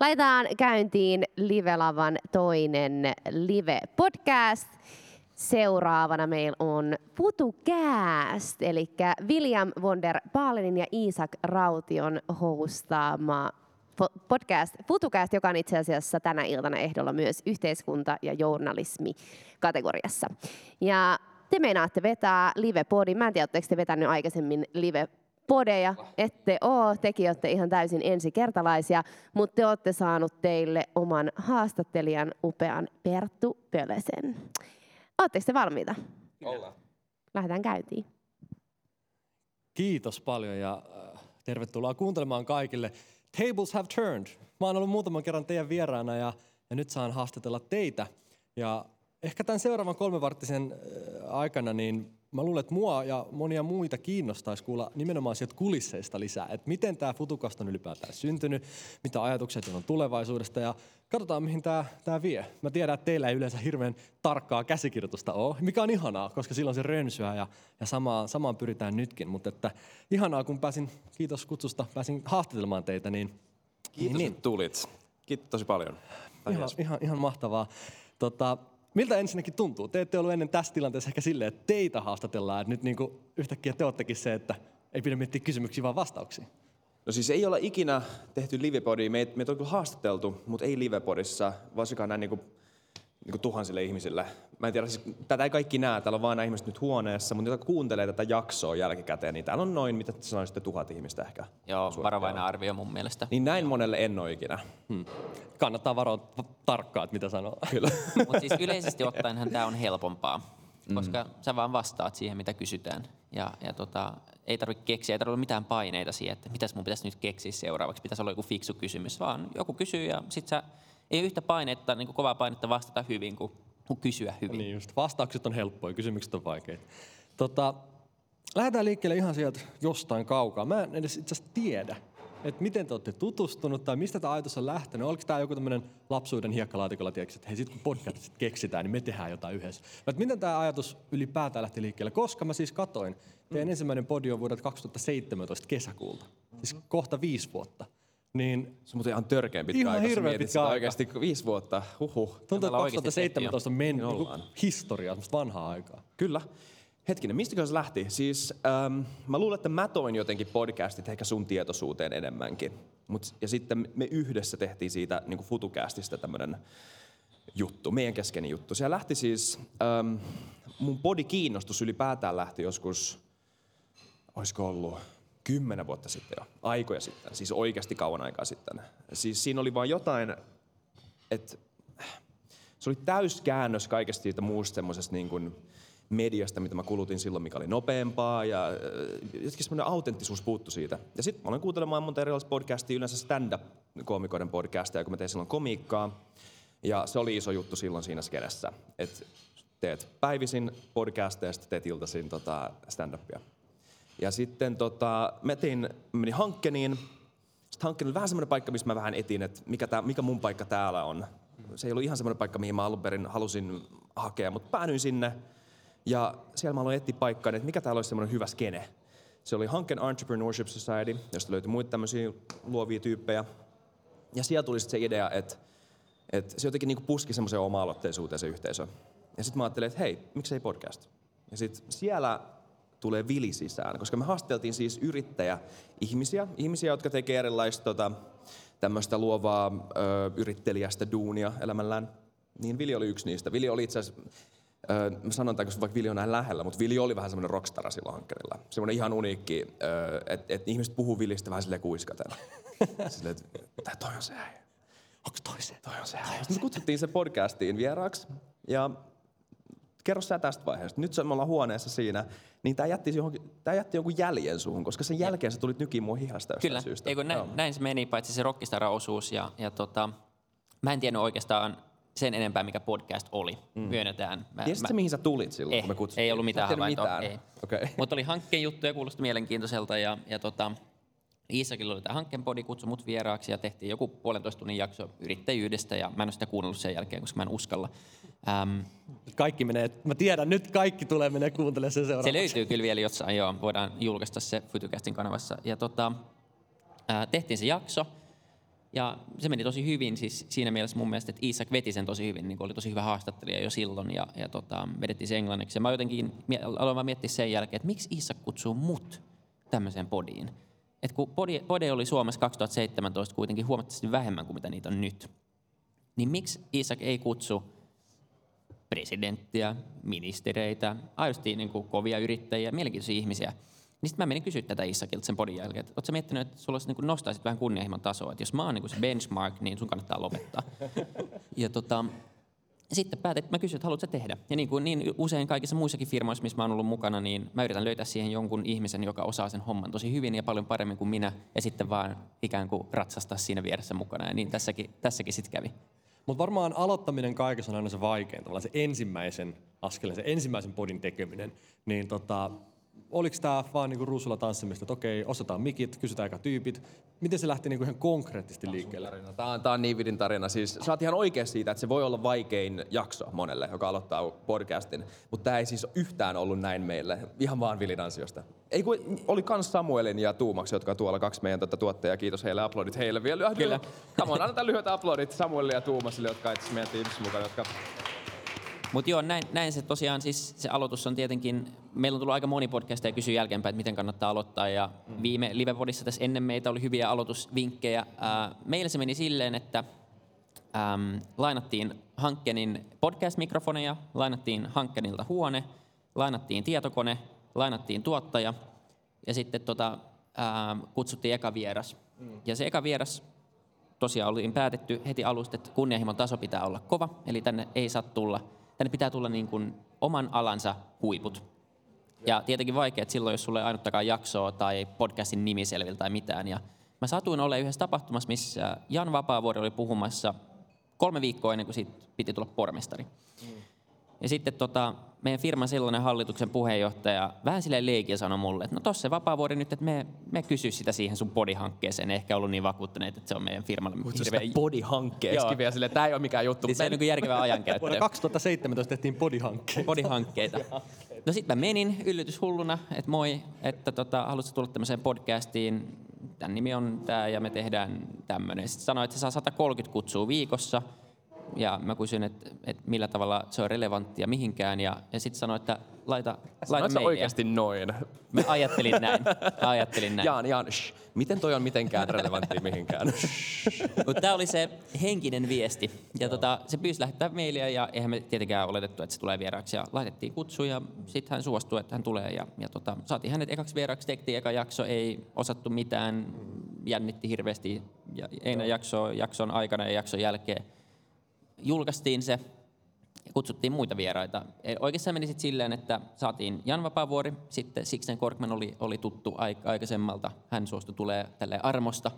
Laitetaan käyntiin Live-lavan toinen live-podcast. Seuraavana meillä on FutuCast, eli William von der Baalenin ja Isak Raution hostaama podcast FutuCast, joka on itse asiassa tänä iltana ehdolla myös yhteiskunta- ja journalismi kategoriassa. Ja te meinaatte vetää live-podin. Mä en tiedä, oletteko te vetänyt aikaisemmin live podeja. Ette oo, tekin olette ihan täysin ensikertalaisia, mutta te olette saanut teille oman haastattelijan upean Perttu Pölösen. Oletteko te valmiita? Ollaan. Lähdetään käyntiin. Kiitos paljon ja äh, tervetuloa kuuntelemaan kaikille. Tables have turned. Mä oon ollut muutaman kerran teidän vieraana ja, ja nyt saan haastatella teitä. Ja ehkä tämän seuraavan kolmevarttisen äh, aikana niin mä luulen, että mua ja monia muita kiinnostaisi kuulla nimenomaan sieltä kulisseista lisää, että miten tämä Futukast on ylipäätään syntynyt, mitä ajatukset on tulevaisuudesta ja katsotaan mihin tämä, tämä vie. Mä tiedän, että teillä ei yleensä hirveän tarkkaa käsikirjoitusta ole, mikä on ihanaa, koska silloin se rönsyä ja, ja samaan, samaan pyritään nytkin, mutta että ihanaa kun pääsin, kiitos kutsusta, pääsin haastattelemaan teitä, niin Kiitos, niin, että tulit. Kiitos tosi paljon. Ihan, ihan, ihan mahtavaa. Tota, Miltä ensinnäkin tuntuu? Te ette ollut ennen tässä tilanteessa ehkä silleen, että teitä haastatellaan, että nyt niin kuin yhtäkkiä te oottekin se, että ei pidä miettiä kysymyksiä, vaan vastauksia. No siis ei olla ikinä tehty livepodia. Meitä, meitä on kyllä haastateltu, mutta ei livepodissa, varsinkaan näin niin kuin niin kuin tuhansille ihmisille. Mä en tiedä, siis, tätä ei kaikki näe, täällä on vain nämä ihmiset nyt huoneessa, mutta jotka kuuntelee tätä jaksoa jälkikäteen, niin täällä on noin, mitä sanoisitte, tuhat ihmistä ehkä. Joo, varovainen arvio mun mielestä. Niin näin monelle en ole ikinä. Hmm. Kannattaa varoa tarkkaan, mitä sanoo. Kyllä. mutta siis yleisesti ottaenhan tämä on helpompaa, koska mm. sä vaan vastaat siihen, mitä kysytään. Ja, ja tota, ei tarvitse keksiä, ei tarvitse mitään paineita siihen, että mitäs mun pitäisi nyt keksiä seuraavaksi. Pitäisi olla joku fiksu kysymys, vaan joku kysyy ja sit sä ei yhtä painetta, niin kuin kovaa painetta vastata hyvin kuin, kuin kysyä hyvin. Niin just, vastaukset on helppoja, kysymykset on vaikeita. Tota, lähdetään liikkeelle ihan sieltä jostain kaukaa. Mä en edes itse asiassa tiedä, että miten te olette tutustunut tai mistä tämä ajatus on lähtenyt. Oliko tämä joku tämmöinen lapsuuden hiekkalaatikolla, tiedätkö, että hei sit kun podcastit keksitään, niin me tehdään jotain yhdessä. Mutta miten tämä ajatus ylipäätään lähti liikkeelle? Koska mä siis katoin, teidän ensimmäinen podi on vuodelta 2017 kesäkuulta. Siis kohta viisi vuotta. Niin, se on ihan törkeän pitkä ihan aika. Hirveän pitkä aika. Oikeasti viisi vuotta. Huhhuh. Tuntuu, että 2017 on mennyt niin historiaa, vanhaa aikaa. Kyllä. Hetkinen, mistä se lähti? Siis ähm, mä luulen, että mä toin jotenkin podcastit ehkä sun tietoisuuteen enemmänkin. Mut, ja sitten me yhdessä tehtiin siitä niin kuin FutuCastista tämmöinen juttu, meidän keskeinen juttu. Se lähti siis, ähm, mun kiinnostus ylipäätään lähti joskus, olisiko ollut kymmenen vuotta sitten jo, aikoja sitten, siis oikeasti kauan aikaa sitten. Siis siinä oli vain jotain, että se oli täyskäännös kaikesta siitä muusta semmoisesta niin kuin mediasta, mitä mä kulutin silloin, mikä oli nopeampaa ja äh, jotenkin semmoinen autenttisuus puuttu siitä. Ja sitten mä olen kuuntelemaan monta erilaista podcastia, yleensä stand-up-koomikoiden podcastia, kun mä tein silloin komiikkaa. Ja se oli iso juttu silloin siinä skedessä, että teet päivisin sitten teet iltaisin tota stand-upia. Ja sitten tota, mä tein, menin Hankkeniin. Sitten Hankkeni oli vähän semmoinen paikka, missä mä vähän etin, että mikä, tää, mikä mun paikka täällä on. Se ei ollut ihan semmoinen paikka, mihin mä alun perin halusin hakea, mutta päädyin sinne. Ja siellä mä aloin etsiä paikkaa, että mikä täällä olisi semmoinen hyvä skene. Se oli Hankken Entrepreneurship Society, josta löytyi muita tämmöisiä luovia tyyppejä. Ja siellä tuli sitten se idea, että, että se jotenkin niin puski semmoiseen oma-aloitteisuuteen se yhteisö. Ja sitten mä ajattelin, että hei, miksei podcast? Ja sitten siellä tulee vili sisään, koska me haasteltiin siis yrittäjä ihmisiä, ihmisiä, jotka tekee erilaista tota, tämmöistä luovaa ö, yrittelijästä duunia elämällään. Niin Vili oli yksi niistä. Vili oli itse asiassa, mä sanon tämän, koska vaikka Vili on näin lähellä, mutta Vili oli vähän semmoinen rockstara silloin hankkeella. Semmoinen ihan uniikki, että et ihmiset puhuu Vilistä vähän silleen kuiskaten. silleen, että toi on se äijä. Onko toi se? Toi on se äijä. Sitten me kutsuttiin se podcastiin vieraaksi ja kerro sä tästä vaiheesta. Nyt me ollaan huoneessa siinä, niin tämä jätti, johonkin, tämä jätti jonkun jäljen suhun, koska sen jälkeen sä tulit nykiin mun hihasta Kyllä, syystä. Eikö, näin, näin, se meni, paitsi se rockistara-osuus. Ja, ja tota, mä en tiennyt oikeastaan sen enempää, mikä podcast oli. Mm. Myönnetään. Mä, Tiesitkö mä, mihin sä tulit silloin, ei, kun me kutsuttiin? Ei ollut mitään havaintoa. Mitään. Ei. Okay. Mutta oli hankkeen juttuja, kuulosti mielenkiintoiselta. Ja, ja tota, Iisakilla oli tämä hankkeen podi, kutsui mut vieraaksi ja tehtiin joku puolentoista tunnin jakso yrittäjyydestä ja mä en ole sitä kuunnellut sen jälkeen, koska mä en uskalla. Ähm, kaikki menee, mä tiedän, nyt kaikki tulee menee kuuntelemaan sen seuraavaksi. Se löytyy kyllä vielä jossain, joo, voidaan julkaista se Futucastin kanavassa. Ja tota, äh, tehtiin se jakso Ja se meni tosi hyvin siis siinä mielessä mun mielestä, että Isak veti sen tosi hyvin, niin oli tosi hyvä haastattelija jo silloin ja, ja tota, vedettiin se englanniksi. Ja mä jotenkin aloin vaan miettiä sen jälkeen, että miksi Isak kutsuu mut tämmöiseen podiin. Et kun podi, podi oli Suomessa 2017 kuitenkin huomattavasti vähemmän kuin mitä niitä on nyt, niin miksi Isak ei kutsu presidenttiä, ministereitä, aidosti niin kuin kovia yrittäjiä, mielenkiintoisia ihmisiä. Niin sitten mä menin kysyä tätä Issakilta sen podin jälkeen, että ootko miettinyt, että sulla olisi, niin kuin nostaisit vähän kunnianhimon tasoa, että jos mä oon niin kuin se benchmark, niin sun kannattaa lopettaa. ja tota, sitten päätin, mä kysyin, että haluatko tehdä. Ja niin kuin niin usein kaikissa muissakin firmoissa, missä mä oon ollut mukana, niin mä yritän löytää siihen jonkun ihmisen, joka osaa sen homman tosi hyvin ja paljon paremmin kuin minä, ja sitten vaan ikään kuin ratsastaa siinä vieressä mukana. Ja niin tässäkin, tässäkin sitten kävi. Mutta varmaan aloittaminen kaikessa on aina se vaikein, tavallaan se ensimmäisen askeleen, se ensimmäisen podin tekeminen. Niin tota, oliko tämä vaan niinku ruusulla tanssimista, että okei, osataan mikit, kysytään aika tyypit. Miten se lähti niinku ihan konkreettisesti liikkeelle? Tämä on, tämä on niin vidin tarina. Siis, sä oot ihan oikea siitä, että se voi olla vaikein jakso monelle, joka aloittaa podcastin. Mutta tämä ei siis yhtään ollut näin meille, ihan vaan Vilin ansiosta. Ei kun, oli kans Samuelin ja Tuumax, jotka on tuolla kaksi meidän tuota tuottajaa. Kiitos heille, aplodit heille vielä. Kyllä. Come on, annetaan lyhyet aplodit Samuelille ja Tuumasille, jotka itse meidän tiimissä mukana, jotka mutta joo, näin, näin, se tosiaan siis se aloitus on tietenkin, meillä on tullut aika moni podcast ja kysyy jälkeenpäin, että miten kannattaa aloittaa ja mm. viime livepodissa tässä ennen meitä oli hyviä aloitusvinkkejä. Ää, meillä se meni silleen, että äm, lainattiin Hankkenin podcast-mikrofoneja, lainattiin Hankkenilta huone, lainattiin tietokone, lainattiin tuottaja ja sitten tota, ää, kutsuttiin eka vieras. Mm. Ja se eka vieras tosiaan oli päätetty heti alusta, että kunnianhimon taso pitää olla kova, eli tänne ei saa tulla tänne pitää tulla niin kuin oman alansa huiput. Ja tietenkin vaikeat silloin, jos sulle ei ainuttakaan jaksoa tai podcastin nimi selvillä tai mitään. Ja mä satuin olemaan yhdessä tapahtumassa, missä Jan Vapaavuori oli puhumassa kolme viikkoa ennen kuin siitä piti tulla pormestari. Mm. Ja sitten tota, meidän firman silloinen hallituksen puheenjohtaja vähän silleen leikin sanoi mulle, että no tossa se vapaavuori nyt, että me, me kysy sitä siihen sun bodihankkeeseen. Ehkä ollut niin vakuuttuneet, että se on meidän firmalle hirveä... bodihankkeeksi vielä sille, tämä ei ole mikään juttu. Niin se on niin järkevää ajankäyttöä. Vuonna 2017 tehtiin bodihankkeita. Bodihankkeita. No sitten mä menin yllytyshulluna, että moi, että tota, haluatko tulla tämmöiseen podcastiin, tämän nimi on tämä ja me tehdään tämmöinen. Sitten sanoin, että se saa 130 kutsua viikossa – ja mä kysyin, että, että millä tavalla se on relevanttia mihinkään, ja, ja sitten sanoin, että laita, laita mailia. oikeasti noin? Mä ajattelin näin. Mä ajattelin näin. Jaan, Jaan, shh. Miten toi on mitenkään relevanttia mihinkään? Mutta tämä oli se henkinen viesti. Ja tota, se pyysi lähettää mailia ja eihän me tietenkään oletettu, että se tulee vieraaksi. Ja laitettiin kutsu ja sitten hän suostui, että hän tulee. Ja, ja tota, saatiin hänet ekaksi vieraaksi, tehtiin eka jakso, ei osattu mitään, jännitti hirveästi. Ja Eina jakso, jakson aikana ja jakson jälkeen julkaistiin se ja kutsuttiin muita vieraita. E, oikeastaan meni sitten silleen, että saatiin Jan Vapaavuori, sitten Sixten Korkman oli, oli tuttu aikaisemmalta, hän suostui tulee tälle armosta.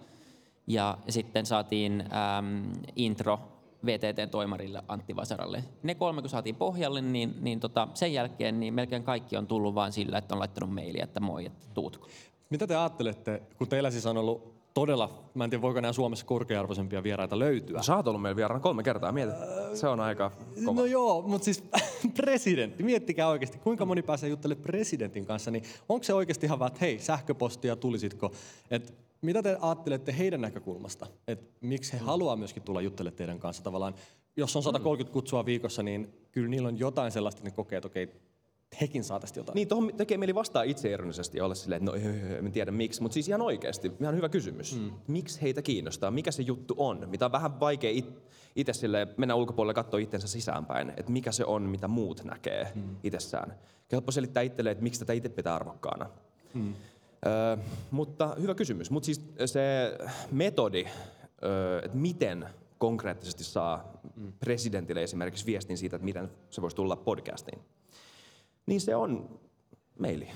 Ja, ja sitten saatiin äm, intro VTT-toimarille Antti Vasaralle. Ne kolme, kun saatiin pohjalle, niin, niin tota, sen jälkeen niin melkein kaikki on tullut vain sillä, että on laittanut mailia, että moi, että tuutko. Mitä te ajattelette, kun teillä siis on ollut todella, mä en tiedä voiko nämä Suomessa korkearvoisempia vieraita löytyä. Sä oot ollut meillä vieraana kolme kertaa, mieti. Se on aika kova. No joo, mutta siis presidentti, miettikää oikeasti, kuinka moni pääsee juttelemaan presidentin kanssa, niin onko se oikeasti ihan vaan, että hei, sähköpostia, tulisitko? Et mitä te ajattelette heidän näkökulmasta? Et miksi he mm. haluaa myöskin tulla juttelemaan teidän kanssa tavallaan? Jos on 130 kutsua viikossa, niin kyllä niillä on jotain sellaista, että ne kokee, että okei, hekin saa tästä jotain. Niin, tuohon tekee mieli vastaa itse ironisesti ja olla silleen, että no en tiedä miksi, mutta siis ihan oikeasti, ihan hyvä kysymys. Mm. Miksi heitä kiinnostaa? Mikä se juttu on? Mitä on vähän vaikea it, itse sille mennä ulkopuolelle ja katsoa itsensä sisäänpäin, että mikä se on, mitä muut näkee mm. itsessään. Helppo selittää itselleen, että miksi tätä itse pitää arvokkaana. Mm. Ö, mutta hyvä kysymys. Mutta siis se metodi, ö, että miten konkreettisesti saa mm. presidentille esimerkiksi viestin siitä, että miten se voisi tulla podcastiin niin se on meili.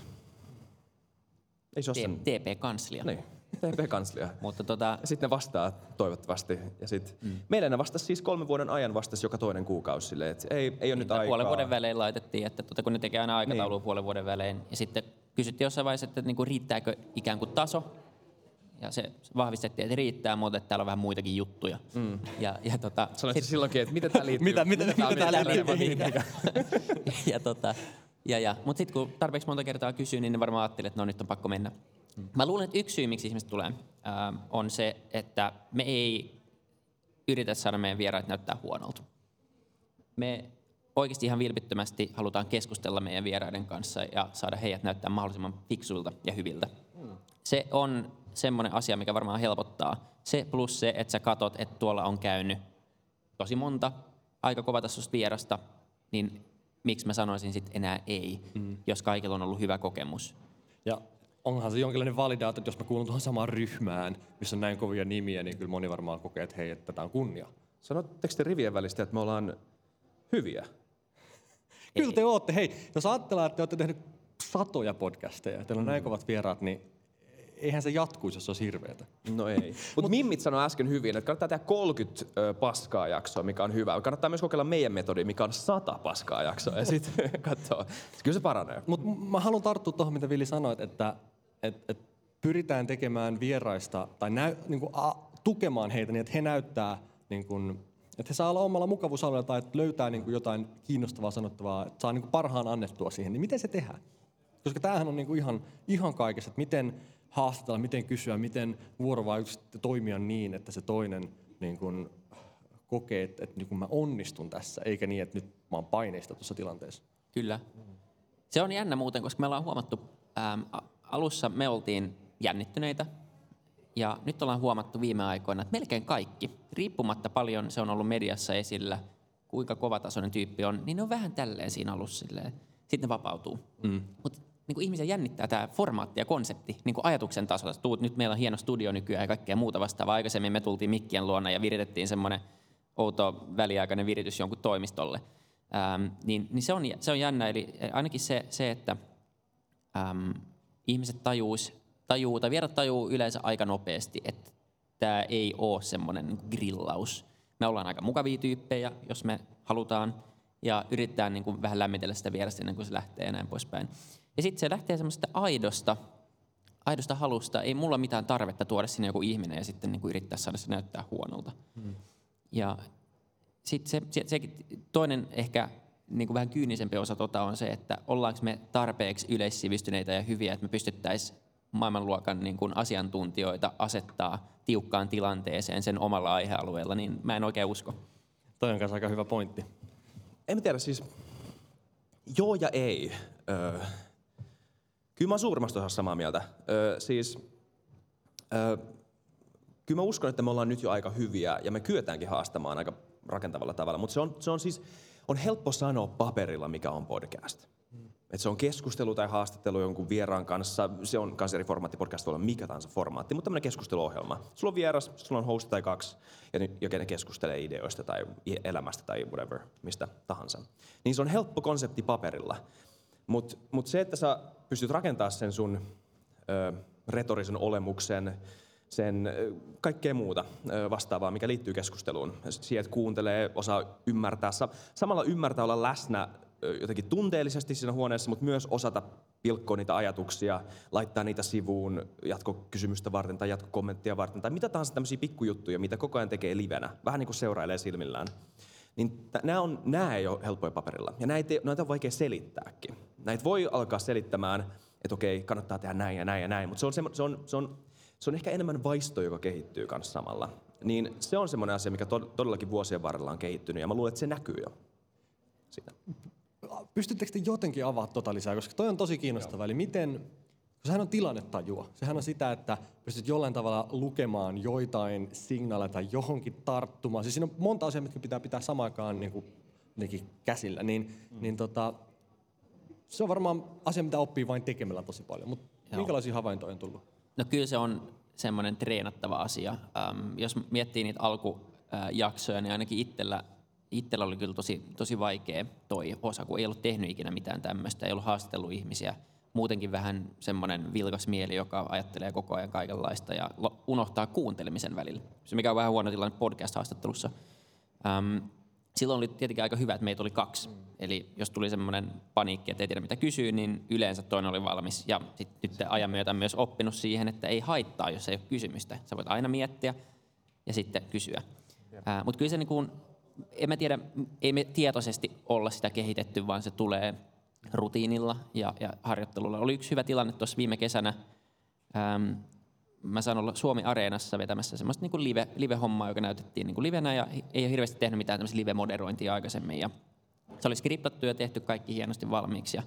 Ei se ole sen... TP-kanslia. Niin, TP-kanslia. Mutta tota... Sitten ne vastaa toivottavasti. Ja sit... Mm. Meillä ne vastasi siis kolmen vuoden ajan vastasi joka toinen kuukausi silleen, että ei, ei ole nyt aikaa. Puolen vuoden välein laitettiin, että tota, kun ne tekee aina aikataulua niin. puolen vuoden välein. Ja sitten kysyttiin jossain vaiheessa, että niinku, riittääkö ikään kuin taso. Ja se vahvistettiin, että riittää, mutta että täällä on vähän muitakin juttuja. Mm. Ja, ja tota, Sanoit sit... silloinkin, että miten tämä liittyy? mitä, mitä, mitä, mitä tämä liittyy? ja tota, ja, ja. Mutta sitten kun tarpeeksi monta kertaa kysyy, niin ne varmaan ajattelee, että no nyt on pakko mennä. Mm. Mä luulen, että yksi syy, miksi ihmiset tulee, ää, on se, että me ei yritä saada meidän vieraat näyttää huonolta. Me oikeasti ihan vilpittömästi halutaan keskustella meidän vieraiden kanssa ja saada heidät näyttää mahdollisimman fiksuilta ja hyviltä. Se on semmoinen asia, mikä varmaan helpottaa. Se plus se, että sä katot, että tuolla on käynyt tosi monta aika kovatasoista vierasta, niin miksi mä sanoisin sitten enää ei, mm. jos kaikilla on ollut hyvä kokemus. Ja onhan se jonkinlainen validaatio, että jos mä kuulun tuohon samaan ryhmään, missä on näin kovia nimiä, niin kyllä moni varmaan kokee, että hei, että tätä on kunnia. Sanotteko te rivien välistä, että me ollaan hyviä? Kyllä te ootte. Hei, jos ajatellaan, että te olette tehneet satoja podcasteja ja teillä on näin kovat vieraat, niin eihän se jatkuisi, jos se olisi hirveetä. No ei. Mutta Mimmit sanoi äsken hyvin, että kannattaa tehdä 30 ö, paskaa jaksoa, mikä on hyvä. Kannattaa myös kokeilla meidän metodi, mikä on 100 paskaa jaksoa ja sitten katsoa. Kyllä se paranee. Mutta mä haluan tarttua tuohon, mitä Vili sanoit, että et, et pyritään tekemään vieraista tai näy, niin kuin, a, tukemaan heitä niin, että he näyttää, niin kuin, että he saa olla omalla mukavuusalueella tai että löytää niin kuin, jotain kiinnostavaa sanottavaa, että saa niin kuin, parhaan annettua siihen. Niin miten se tehdään? Koska tämähän on niin kuin, ihan, ihan kaikessa, että miten haastatella, miten kysyä, miten vuorovaikutuksessa toimia niin, että se toinen niin kuin, kokee, että, että niin kuin mä onnistun tässä, eikä niin, että nyt mä oon paineista tuossa tilanteessa. Kyllä. Se on jännä muuten, koska me ollaan huomattu, a- alussa me oltiin jännittyneitä, ja nyt ollaan huomattu viime aikoina, että melkein kaikki, riippumatta paljon se on ollut mediassa esillä, kuinka kovatasoinen tyyppi on, niin ne on vähän tälleen siinä alussa silleen. Sitten ne vapautuu. Mm. Mutta niin kuin ihmisiä jännittää tämä formaatti ja konsepti niin kuin ajatuksen tasolla. Tuut, nyt meillä on hieno studio nykyään ja kaikkea muuta vastaavaa. Aikaisemmin me tultiin mikkien luona ja viritettiin semmoinen outo väliaikainen viritys jonkun toimistolle. Ähm, niin, niin se, on, se on jännä. Eli ainakin se, se että äm, ihmiset tajuus, tajuu, tai vierat tajuu yleensä aika nopeasti, että tämä ei ole semmoinen niin grillaus. Me ollaan aika mukavia tyyppejä, jos me halutaan, ja yritetään niin kuin vähän lämmitellä sitä vierasta ennen kuin se lähtee ja näin poispäin. Ja sitten se lähtee semmoista aidosta, aidosta halusta. Ei mulla mitään tarvetta tuoda sinne joku ihminen ja sitten niin kuin yrittää saada se näyttää huonolta. Hmm. Ja sitten se, se, se, toinen ehkä niin kuin vähän kyynisempi osa tota on se, että ollaanko me tarpeeksi yleissivistyneitä ja hyviä, että me pystyttäisiin maailmanluokan niin kuin asiantuntijoita asettaa tiukkaan tilanteeseen sen omalla aihealueella, niin mä en oikein usko. Toi on kanssa aika hyvä pointti. En mä tiedä, siis joo ja ei. Öö, kyllä mä oon suurimmasta osassa samaa mieltä. Öö, siis öö, kyllä mä uskon, että me ollaan nyt jo aika hyviä ja me kyetäänkin haastamaan aika rakentavalla tavalla, mutta se on, se on siis on helppo sanoa paperilla, mikä on podcast. Et se on keskustelu tai haastattelu jonkun vieraan kanssa. Se on myös eri formaatti, podcast voi olla mikä tahansa formaatti, mutta tämmöinen keskusteluohjelma. Sulla on vieras, sulla on host tai kaksi, ja nyt jokin keskustelee ideoista tai elämästä tai whatever, mistä tahansa. Niin se on helppo konsepti paperilla. Mutta mut se, että sä pystyt rakentamaan sen sun ö, retorisen olemuksen, sen kaikkea muuta vastaavaa, mikä liittyy keskusteluun. Siihen, että kuuntelee, osaa ymmärtää, samalla ymmärtää olla läsnä jotenkin tunteellisesti siinä huoneessa, mutta myös osata pilkkoa niitä ajatuksia, laittaa niitä sivuun jatkokysymystä varten tai jatkokommenttia varten, tai mitä tahansa tämmöisiä pikkujuttuja, mitä koko ajan tekee livenä, vähän niin kuin seurailee silmillään. Niin nämä, on, nämä ei ole helppoja paperilla, ja näitä, näitä on vaikea selittääkin. Näitä voi alkaa selittämään, että okei, kannattaa tehdä näin ja näin ja näin, mutta se on, se, se on, se on, se on ehkä enemmän vaisto, joka kehittyy kanssa samalla. Niin se on semmoinen asia, mikä todellakin vuosien varrella on kehittynyt, ja mä luulen, että se näkyy jo siinä pystyttekö te jotenkin avaa tota lisää, koska toi on tosi kiinnostavaa. Eli miten, sehän on tilannetajua. Sehän on sitä, että pystyt jollain tavalla lukemaan joitain signaaleja tai johonkin tarttumaan. Siis siinä on monta asiaa, mitkä pitää pitää samaan aikaan niin kuin, käsillä. Niin, mm. niin tota, se on varmaan asia, mitä oppii vain tekemällä tosi paljon. Mutta minkälaisia havaintoja on tullut? No kyllä se on semmoinen treenattava asia. Ähm, jos miettii niitä alkujaksoja, niin ainakin itsellä itsellä oli kyllä tosi, tosi vaikea toi osa, kun ei ollut tehnyt ikinä mitään tämmöistä, ei ollut haastellut ihmisiä. Muutenkin vähän semmoinen vilkas mieli, joka ajattelee koko ajan kaikenlaista ja unohtaa kuuntelemisen välillä. Se mikä on vähän huono tilanne podcast-haastattelussa. Ähm, silloin oli tietenkin aika hyvä, että meitä oli kaksi. Mm. Eli jos tuli semmoinen paniikki, että ei tiedä mitä kysyy, niin yleensä toinen oli valmis. Ja sit nyt ajan myötä myös oppinut siihen, että ei haittaa, jos ei ole kysymystä. Sä voit aina miettiä ja sitten kysyä. Äh, Mutta kyllä se niin kuin en mä tiedä, ei me tietoisesti olla sitä kehitetty, vaan se tulee rutiinilla ja, ja harjoittelulla. Oli yksi hyvä tilanne tuossa viime kesänä. Ähm, mä saan olla Suomi Areenassa vetämässä semmoista niin live, live-hommaa, joka näytettiin niin kuin livenä ja ei ole hirveästi tehnyt mitään tämmöistä live-moderointia aikaisemmin. Ja se oli skriptattu ja tehty kaikki hienosti valmiiksi. Ja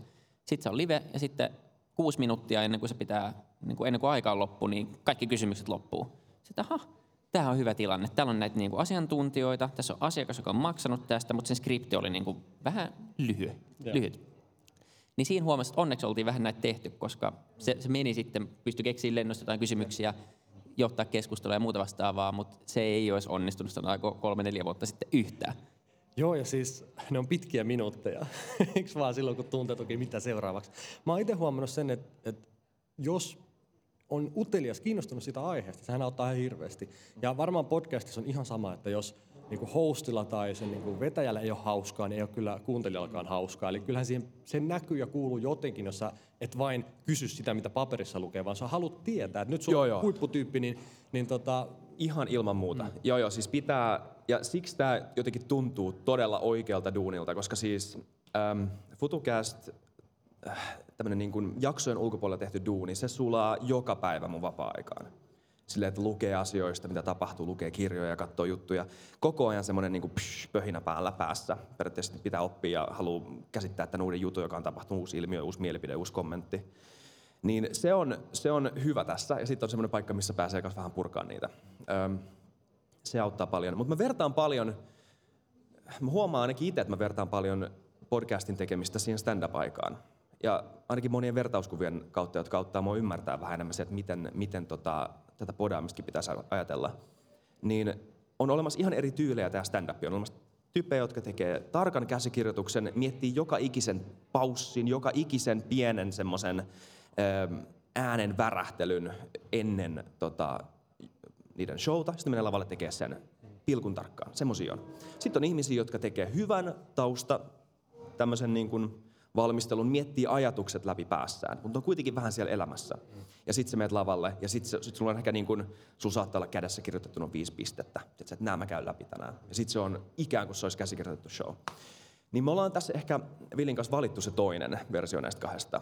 sitten se on live ja sitten kuusi minuuttia ennen kuin se pitää, niin kuin ennen kuin aika on loppu, niin kaikki kysymykset loppuu. Sitten, aha, tämä on hyvä tilanne. Täällä on näitä niin kuin asiantuntijoita, tässä on asiakas, joka on maksanut tästä, mutta sen skripti oli niin kuin vähän lyhyt. lyhyt. Niin siinä huomasi, että onneksi oltiin vähän näitä tehty, koska se, se meni sitten, pystyi keksiä lennosta jotain kysymyksiä, johtaa keskustelua ja muuta vastaavaa, mutta se ei olisi onnistunut sanotaan kolme-neljä vuotta sitten yhtään. Joo, ja siis ne on pitkiä minuutteja. Eikö vaan silloin, kun tuntee toki mitä seuraavaksi? Mä oon itse huomannut sen, että, että jos on utelias, kiinnostunut sitä aiheesta, sehän auttaa ihan hirveästi. Ja varmaan podcastissa on ihan sama, että jos niin kuin hostilla tai sen niin kuin vetäjällä ei ole hauskaa, niin ei ole kyllä kuuntelijallakaan hauskaa. Eli kyllähän siihen, se näkyy ja kuuluu jotenkin, jos sä et vain kysy sitä, mitä paperissa lukee, vaan sä haluat tietää, että nyt sulla on huipputyyppi, niin, niin tota... Ihan ilman muuta. Mm. Joo, joo, siis pitää, ja siksi tämä jotenkin tuntuu todella oikealta duunilta, koska siis ähm, FutuCast, äh, tämmöinen niin kuin jaksojen ulkopuolella tehty duuni, se sulaa joka päivä mun vapaa-aikaan silleen, että lukee asioista, mitä tapahtuu, lukee kirjoja ja katsoo juttuja. Koko ajan semmoinen niin psh, pöhinä päällä päässä. Periaatteessa pitää oppia ja haluaa käsittää tämän uuden jutun, joka on tapahtunut, uusi ilmiö, uusi mielipide, uusi kommentti. Niin se on, se on hyvä tässä. Ja sitten on semmoinen paikka, missä pääsee myös vähän purkaa niitä. Öm, se auttaa paljon. Mutta mä vertaan paljon, mä huomaan ainakin itse, että mä vertaan paljon podcastin tekemistä siihen stand-up-aikaan. Ja ainakin monien vertauskuvien kautta, jotka auttaa mua ymmärtää vähän enemmän se, että miten, miten tota, tätä podaamistakin pitäisi ajatella, niin on olemassa ihan eri tyylejä tämä stand-up. On olemassa tyyppejä, jotka tekee tarkan käsikirjoituksen, miettii joka ikisen paussin, joka ikisen pienen semmoisen ähm, äänen värähtelyn ennen tota, niiden showta. Sitten menee lavalle tekee sen pilkun tarkkaan. Semmoisia on. Sitten on ihmisiä, jotka tekee hyvän tausta, tämmöisen niin kuin valmistelun, miettii ajatukset läpi päässään, mutta on kuitenkin vähän siellä elämässä. Ja sitten sä menet lavalle, ja sitten sit sulla on ehkä niin kuin, sulla saattaa olla kädessä kirjoitettuna viisi pistettä. Että nämä mä käyn läpi tänään. Ja sitten se on ikään kuin se olisi käsikirjoitettu show. Niin me ollaan tässä ehkä Villin kanssa valittu se toinen versio näistä kahdesta.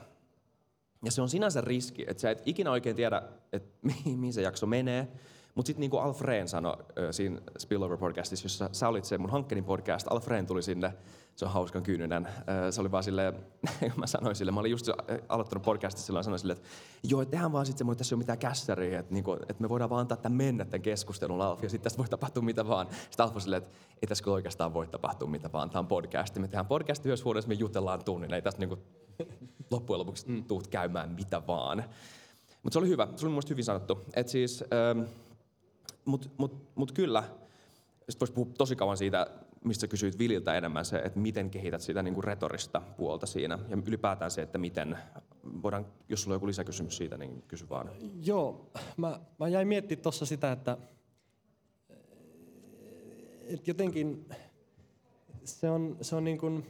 Ja se on sinänsä riski, että sä et ikinä oikein tiedä, että mihin se jakso menee. Mutta sitten niin kuin Alfreen sanoi siinä Spillover podcastissa, jossa sä olit se mun hankkenin podcast, Alfreen tuli sinne se on hauskan kyyninen. Se oli vaan silleen, mä sanoin sille, mä olin just aloittanut podcastissa silloin, sanoin sille, että joo, tehdään vaan sitten semmoinen, että tässä ei ole mitään kässäriä, että, niinku, että me voidaan vaan antaa tämän mennä tämän keskustelun Alf, ja sitten tästä voi tapahtua mitä vaan. Sitten Alf silleen, että ei tässä kyllä oikeastaan voi tapahtua mitä vaan, tämä on podcast. Me tehdään podcast yhdessä vuodessa, me jutellaan tunnin, ei tästä niinku loppujen lopuksi mm. tuut käymään mitä vaan. Mutta se oli hyvä, se oli mun hyvin sanottu. Et siis, ähm, mutta mut, mut kyllä, sitten voisi puhua tosi kauan siitä, mistä kysyit Vililtä enemmän se, että miten kehität sitä niin kuin retorista puolta siinä ja ylipäätään se, että miten, voidaan, jos sulla on joku lisäkysymys siitä, niin kysy vaan. Joo, mä, mä jäin miettimään tuossa sitä, että, että jotenkin se on, se on niin kuin,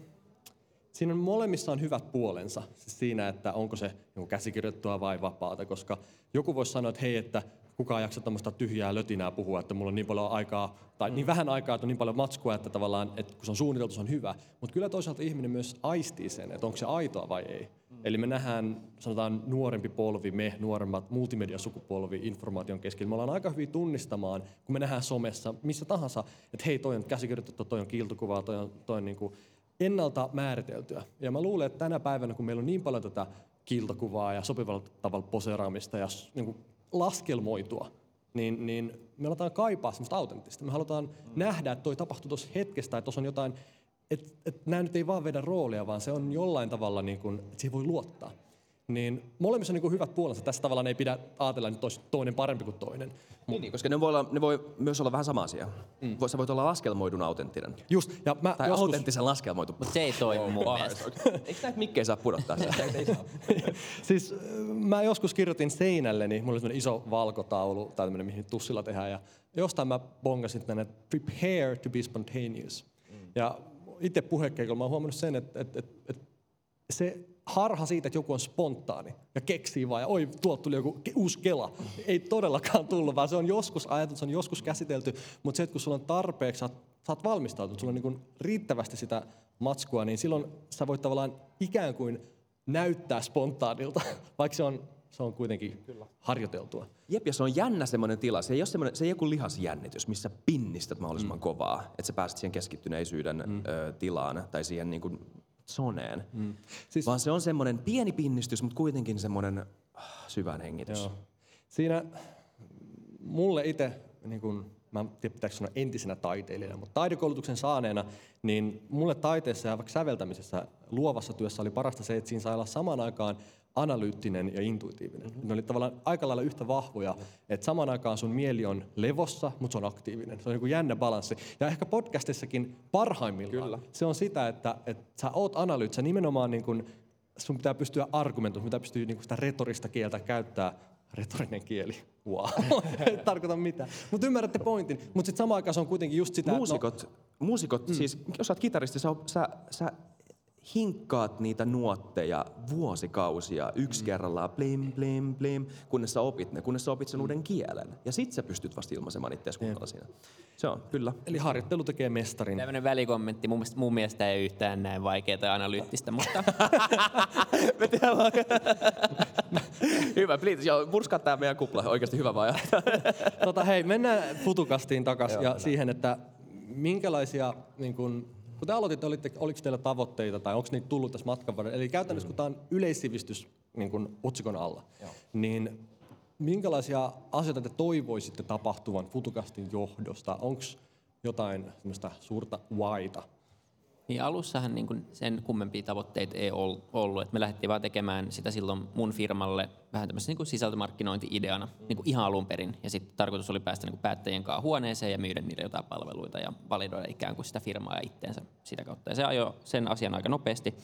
siinä on molemmissa on hyvät puolensa siis siinä, että onko se niin käsikirjoittua vai vapaata, koska joku voisi sanoa, että hei, että kukaan jaksa tämmöistä tyhjää lötinää puhua, että mulla on niin paljon aikaa, tai niin vähän aikaa, että on niin paljon matskua, että tavallaan, että kun se on suunniteltu, se on hyvä. Mutta kyllä toisaalta ihminen myös aistii sen, että onko se aitoa vai ei. Mm. Eli me nähdään, sanotaan nuorempi polvi, me nuoremmat multimediasukupolvi informaation keskellä. Me ollaan aika hyvin tunnistamaan, kun me nähdään somessa, missä tahansa, että hei, toi on käsikirjoitettu, toi on kiiltokuva, toi on, toi on niin kuin ennalta määriteltyä. Ja mä luulen, että tänä päivänä, kun meillä on niin paljon tätä kiiltokuvaa ja sopivalla tavalla poseraamista ja niin kuin laskelmoitua, niin, niin me aletaan kaipaa semmoista autenttista. Me halutaan mm. nähdä, että toi tapahtuu tuossa hetkessä, että tuossa on jotain, että, että nämä nyt ei vaan vedä roolia, vaan se on jollain tavalla, niin kuin, että siihen voi luottaa. Niin molemmissa on niin kuin hyvät puolensa. Tässä tavallaan ei pidä ajatella, että toinen parempi kuin toinen. Niin, niin, koska ne voi, olla, ne voi myös olla vähän sama asia. Mm. Sä voit olla laskelmoidun autenttinen. Just. Ja mä tai joskus... autenttisen laskelmoitu. Mutta se ei toimi mun mielestä. Eikö näitä mikkejä saa pudottaa? siis mä joskus kirjoitin seinälle, niin mulla oli iso valkotaulu, tai tämmöinen, mihin tussilla tehdään. Ja jostain mä bongasin tänne, että prepare to be spontaneous. Mm. Ja itse puhekeikolla mä oon huomannut sen, että, että, että, että se harha siitä, että joku on spontaani ja keksii vaan, ja oi, tuolta tuli joku uusi kela. Ei todellakaan tullut, vaan se on joskus ajateltu, se on joskus käsitelty, mutta se, että kun sulla on tarpeeksi, sä oot, sä oot valmistautunut, sulla on niin riittävästi sitä matskua, niin silloin sä voit tavallaan ikään kuin näyttää spontaanilta, vaikka se on se on kuitenkin Kyllä. harjoiteltua. Jep, ja se on jännä semmoinen tila. Se ei ole, semmoinen, se ei ole kuin lihasjännitys, missä pinnistät mahdollisimman mm. kovaa, että sä pääset siihen keskittyneisyyden mm. ö, tilaan tai siihen niin kuin zoneen. Mm. Siis, Vaan se on semmoinen pieni pinnistys, mutta kuitenkin semmoinen äh, syvän hengitys. Joo. Siinä mulle itse, niin kun, mä en tiedä pitääkö sanoa entisenä taiteilijana, mutta taidekoulutuksen saaneena, niin mulle taiteessa ja vaikka säveltämisessä luovassa työssä oli parasta se, että siinä sai olla samaan aikaan analyyttinen ja intuitiivinen. Mm-hmm. Ne oli tavallaan aika lailla yhtä vahvoja, että samaan aikaan sun mieli on levossa, mutta se on aktiivinen. Se on niin jännä balanssi. Ja ehkä podcastissakin parhaimmillaan Kyllä. se on sitä, että, että sä oot analyyt, sä nimenomaan niin kuin, sun pitää pystyä argumentoimaan, pitää pystyä niin kuin sitä retorista kieltä käyttää retorinen kieli. Wow, ei tarkoita mitään. Mutta ymmärrätte pointin. Mutta sitten samaan aikaan se on kuitenkin just sitä, Muusikot, että no, muusikot mm. siis jos sä oot kitaristi, sä, sä, sä hinkkaat niitä nuotteja vuosikausia yksi mm. kerrallaan, blim, blim, blim, kunnes sä opit ne, kunnes sä opit sen mm. uuden kielen. Ja sit sä pystyt vasta ilmaisemaan itseäsi kunnolla siinä. Se on, kyllä. Eli harjoittelu tekee mestarin. Tämmöinen välikommentti, mun mielestä, mun mielestä ei yhtään näin vaikeaa tai analyyttistä, mutta... Me hyvä, please, joo, murskaa tää meidän kupla, oikeasti hyvä vaan. tota, hei, mennään futukastiin takaisin ja siihen, että minkälaisia niin kun, kun te aloititte, olitte, oliko teillä tavoitteita tai onko niitä tullut tässä matkan varrella? Eli käytännössä, kun tämä on yleissivistys niin kun otsikon alla, Joo. niin minkälaisia asioita te toivoisitte tapahtuvan Futukastin johdosta? Onko jotain suurta waita? Niin alussahan niin sen kummempia tavoitteita ei ollut. Et me lähdettiin vaan tekemään sitä silloin mun firmalle vähän tämmöisen niin sisältömarkkinointi-ideana niin kuin ihan alun perin. Ja sitten tarkoitus oli päästä niin kuin päättäjien kanssa huoneeseen ja myydä niille jotain palveluita ja validoida ikään kuin sitä firmaa ja itteensä sitä kautta. Ja se ajoi sen asian aika nopeasti.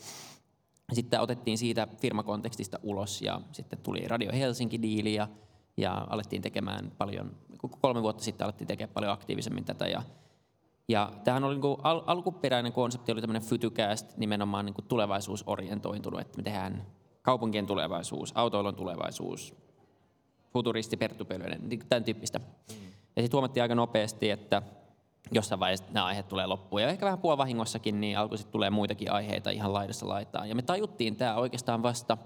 Sitten otettiin siitä firmakontekstista ulos ja sitten tuli Radio Helsinki-diili ja, ja alettiin tekemään paljon, kolme vuotta sitten alettiin tekemään paljon aktiivisemmin tätä ja ja tämähän oli niin al- alkuperäinen konsepti oli tämmöinen Fytycast nimenomaan niin tulevaisuusorientointunut, että me tehdään kaupunkien tulevaisuus, autoilun tulevaisuus, futuristi, pertupölyinen, niin tämän tyyppistä. Mm. Ja sitten huomattiin aika nopeasti, että jossain vaiheessa nämä aiheet tulee loppuun. Ja ehkä vähän puolvahingossakin, niin alkoi sitten tulee muitakin aiheita ihan laidassa laitaan. Ja me tajuttiin tämä oikeastaan vasta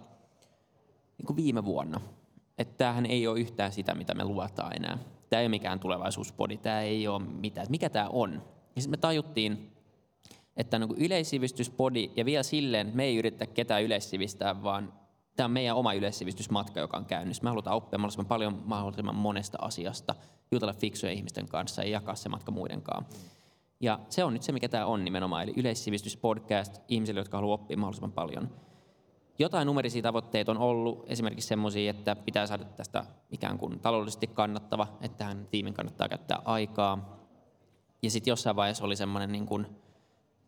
niin kuin viime vuonna. Että tämähän ei ole yhtään sitä, mitä me luvataan enää. Tämä ei ole mikään tulevaisuuspodi, tämä ei ole mitään. Mikä tämä on? Ja sitten me tajuttiin, että niin yleissivistyspodi, ja vielä silleen, me ei yritetä ketään yleissivistää, vaan tämä on meidän oma yleissivistysmatka, joka on käynnissä. Me halutaan oppia mahdollisimman paljon mahdollisimman monesta asiasta, jutella fiksujen ihmisten kanssa ja jakaa se matka muiden kanssa. Ja se on nyt se, mikä tämä on nimenomaan, eli yleissivistyspodcast ihmisille, jotka haluavat oppia mahdollisimman paljon. Jotain numerisia tavoitteita on ollut, esimerkiksi sellaisia, että pitää saada tästä ikään kuin taloudellisesti kannattava, että tähän tiimin kannattaa käyttää aikaa, ja sitten jossain vaiheessa oli semmoinen niin kuin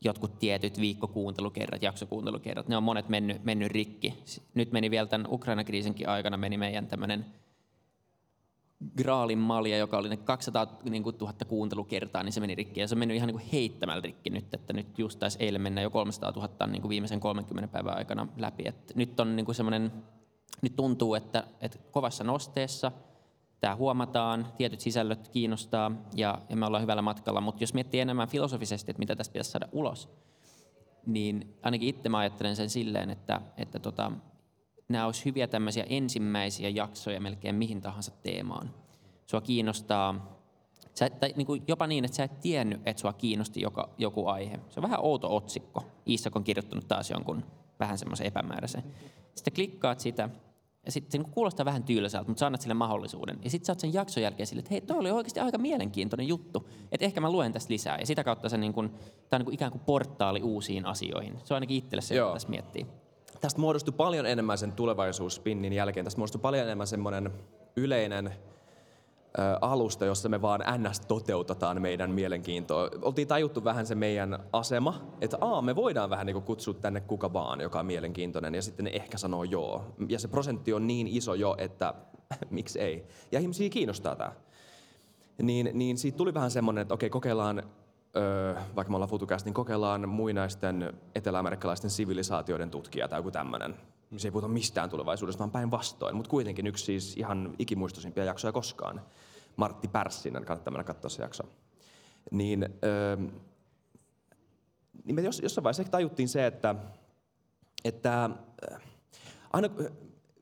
jotkut tietyt viikkokuuntelukerrat, jaksokuuntelukerrat, ne on monet mennyt, mennyt rikki. Nyt meni vielä tämän Ukraina-kriisinkin aikana meni meidän tämmöinen Graalin malja, joka oli ne 200 niin kuin, 000 kuuntelukertaa, niin se meni rikki. Ja se mennyt ihan niin kuin heittämällä rikki nyt, että nyt just taisi eilen mennä jo 300 000 niin kuin viimeisen 30 päivän aikana läpi. Et nyt on niin kuin semmoinen, nyt tuntuu, että, että kovassa nosteessa – tämä huomataan, tietyt sisällöt kiinnostaa ja, ja me ollaan hyvällä matkalla, mutta jos miettii enemmän filosofisesti, että mitä tästä pitäisi saada ulos, niin ainakin itse mä ajattelen sen silleen, että, että tota, nämä olisi hyviä tämmöisiä ensimmäisiä jaksoja melkein mihin tahansa teemaan. Sua kiinnostaa, sä, tai niin kuin jopa niin, että sä et tiennyt, että sua kiinnosti joka, joku aihe. Se on vähän outo otsikko. Iisak on kirjoittanut taas jonkun vähän semmoisen epämääräisen. Sitten klikkaat sitä ja sitten se niin kuulostaa vähän tylsältä, mutta sä annat sille mahdollisuuden. Ja sitten sä oot sen jakson jälkeen sille, että hei, toi oli oikeasti aika mielenkiintoinen juttu. Että ehkä mä luen tästä lisää. Ja sitä kautta se niin kuin, tää on niin kuin ikään kuin portaali uusiin asioihin. Se on ainakin itselle se, mitä tässä miettii. Tästä muodostui paljon enemmän sen tulevaisuuspinnin jälkeen. Tästä muodostui paljon enemmän semmoinen yleinen alusta, jossa me vaan ns. toteutetaan meidän mielenkiintoa. Oltiin tajuttu vähän se meidän asema, että aa, me voidaan vähän niin kutsua tänne kuka vaan, joka on mielenkiintoinen, ja sitten ne ehkä sanoo joo. Ja se prosentti on niin iso jo, että miksi ei. Ja ihmisiä kiinnostaa tämä. Niin, niin siitä tuli vähän semmoinen, että okei, kokeillaan, öö, vaikka me ollaan FutuCast, niin kokeillaan muinaisten eteläamerikkalaisten sivilisaatioiden tutkija tai joku tämmöinen. Se ei puhuta mistään tulevaisuudesta, vaan päinvastoin. Mutta kuitenkin yksi siis ihan ikimuistoisimpia jaksoja koskaan. Martti Pärssinen, kannattaa mennä katsoa se jakso. Niin, öö, niin me jossain vaiheessa tajuttiin se, että, että aina kun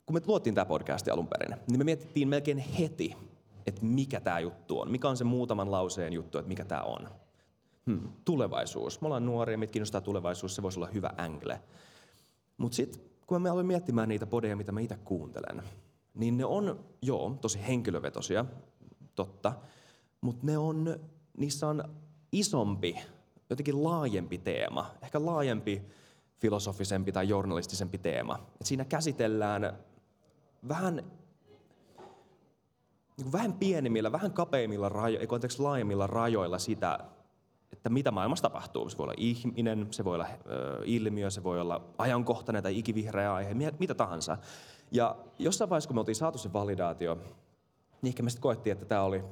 kun me luotiin tämä podcasti alun perin, niin me mietittiin melkein heti, että mikä tämä juttu on. Mikä on se muutaman lauseen juttu, että mikä tämä on. Hmm, tulevaisuus. Me ollaan nuoria, meitä kiinnostaa tulevaisuus, se voisi olla hyvä angle. Mutta sitten kun me aloin miettimään niitä podeja, mitä mä itse kuuntelen, niin ne on, joo, tosi henkilövetosia, totta, mutta ne on, niissä on isompi, jotenkin laajempi teema, ehkä laajempi filosofisempi tai journalistisempi teema. Et siinä käsitellään vähän, niin vähän pienemmillä, vähän kapeimmilla rajoilla, anteeksi, laajemmilla rajoilla sitä, että mitä maailmassa tapahtuu. Se voi olla ihminen, se voi olla ö, ilmiö, se voi olla ajankohtainen tai ikivihreä aihe, mitä tahansa. Ja jossain vaiheessa, kun me oltiin saatu se validaatio, ehkä me sitten koettiin, että tämä oli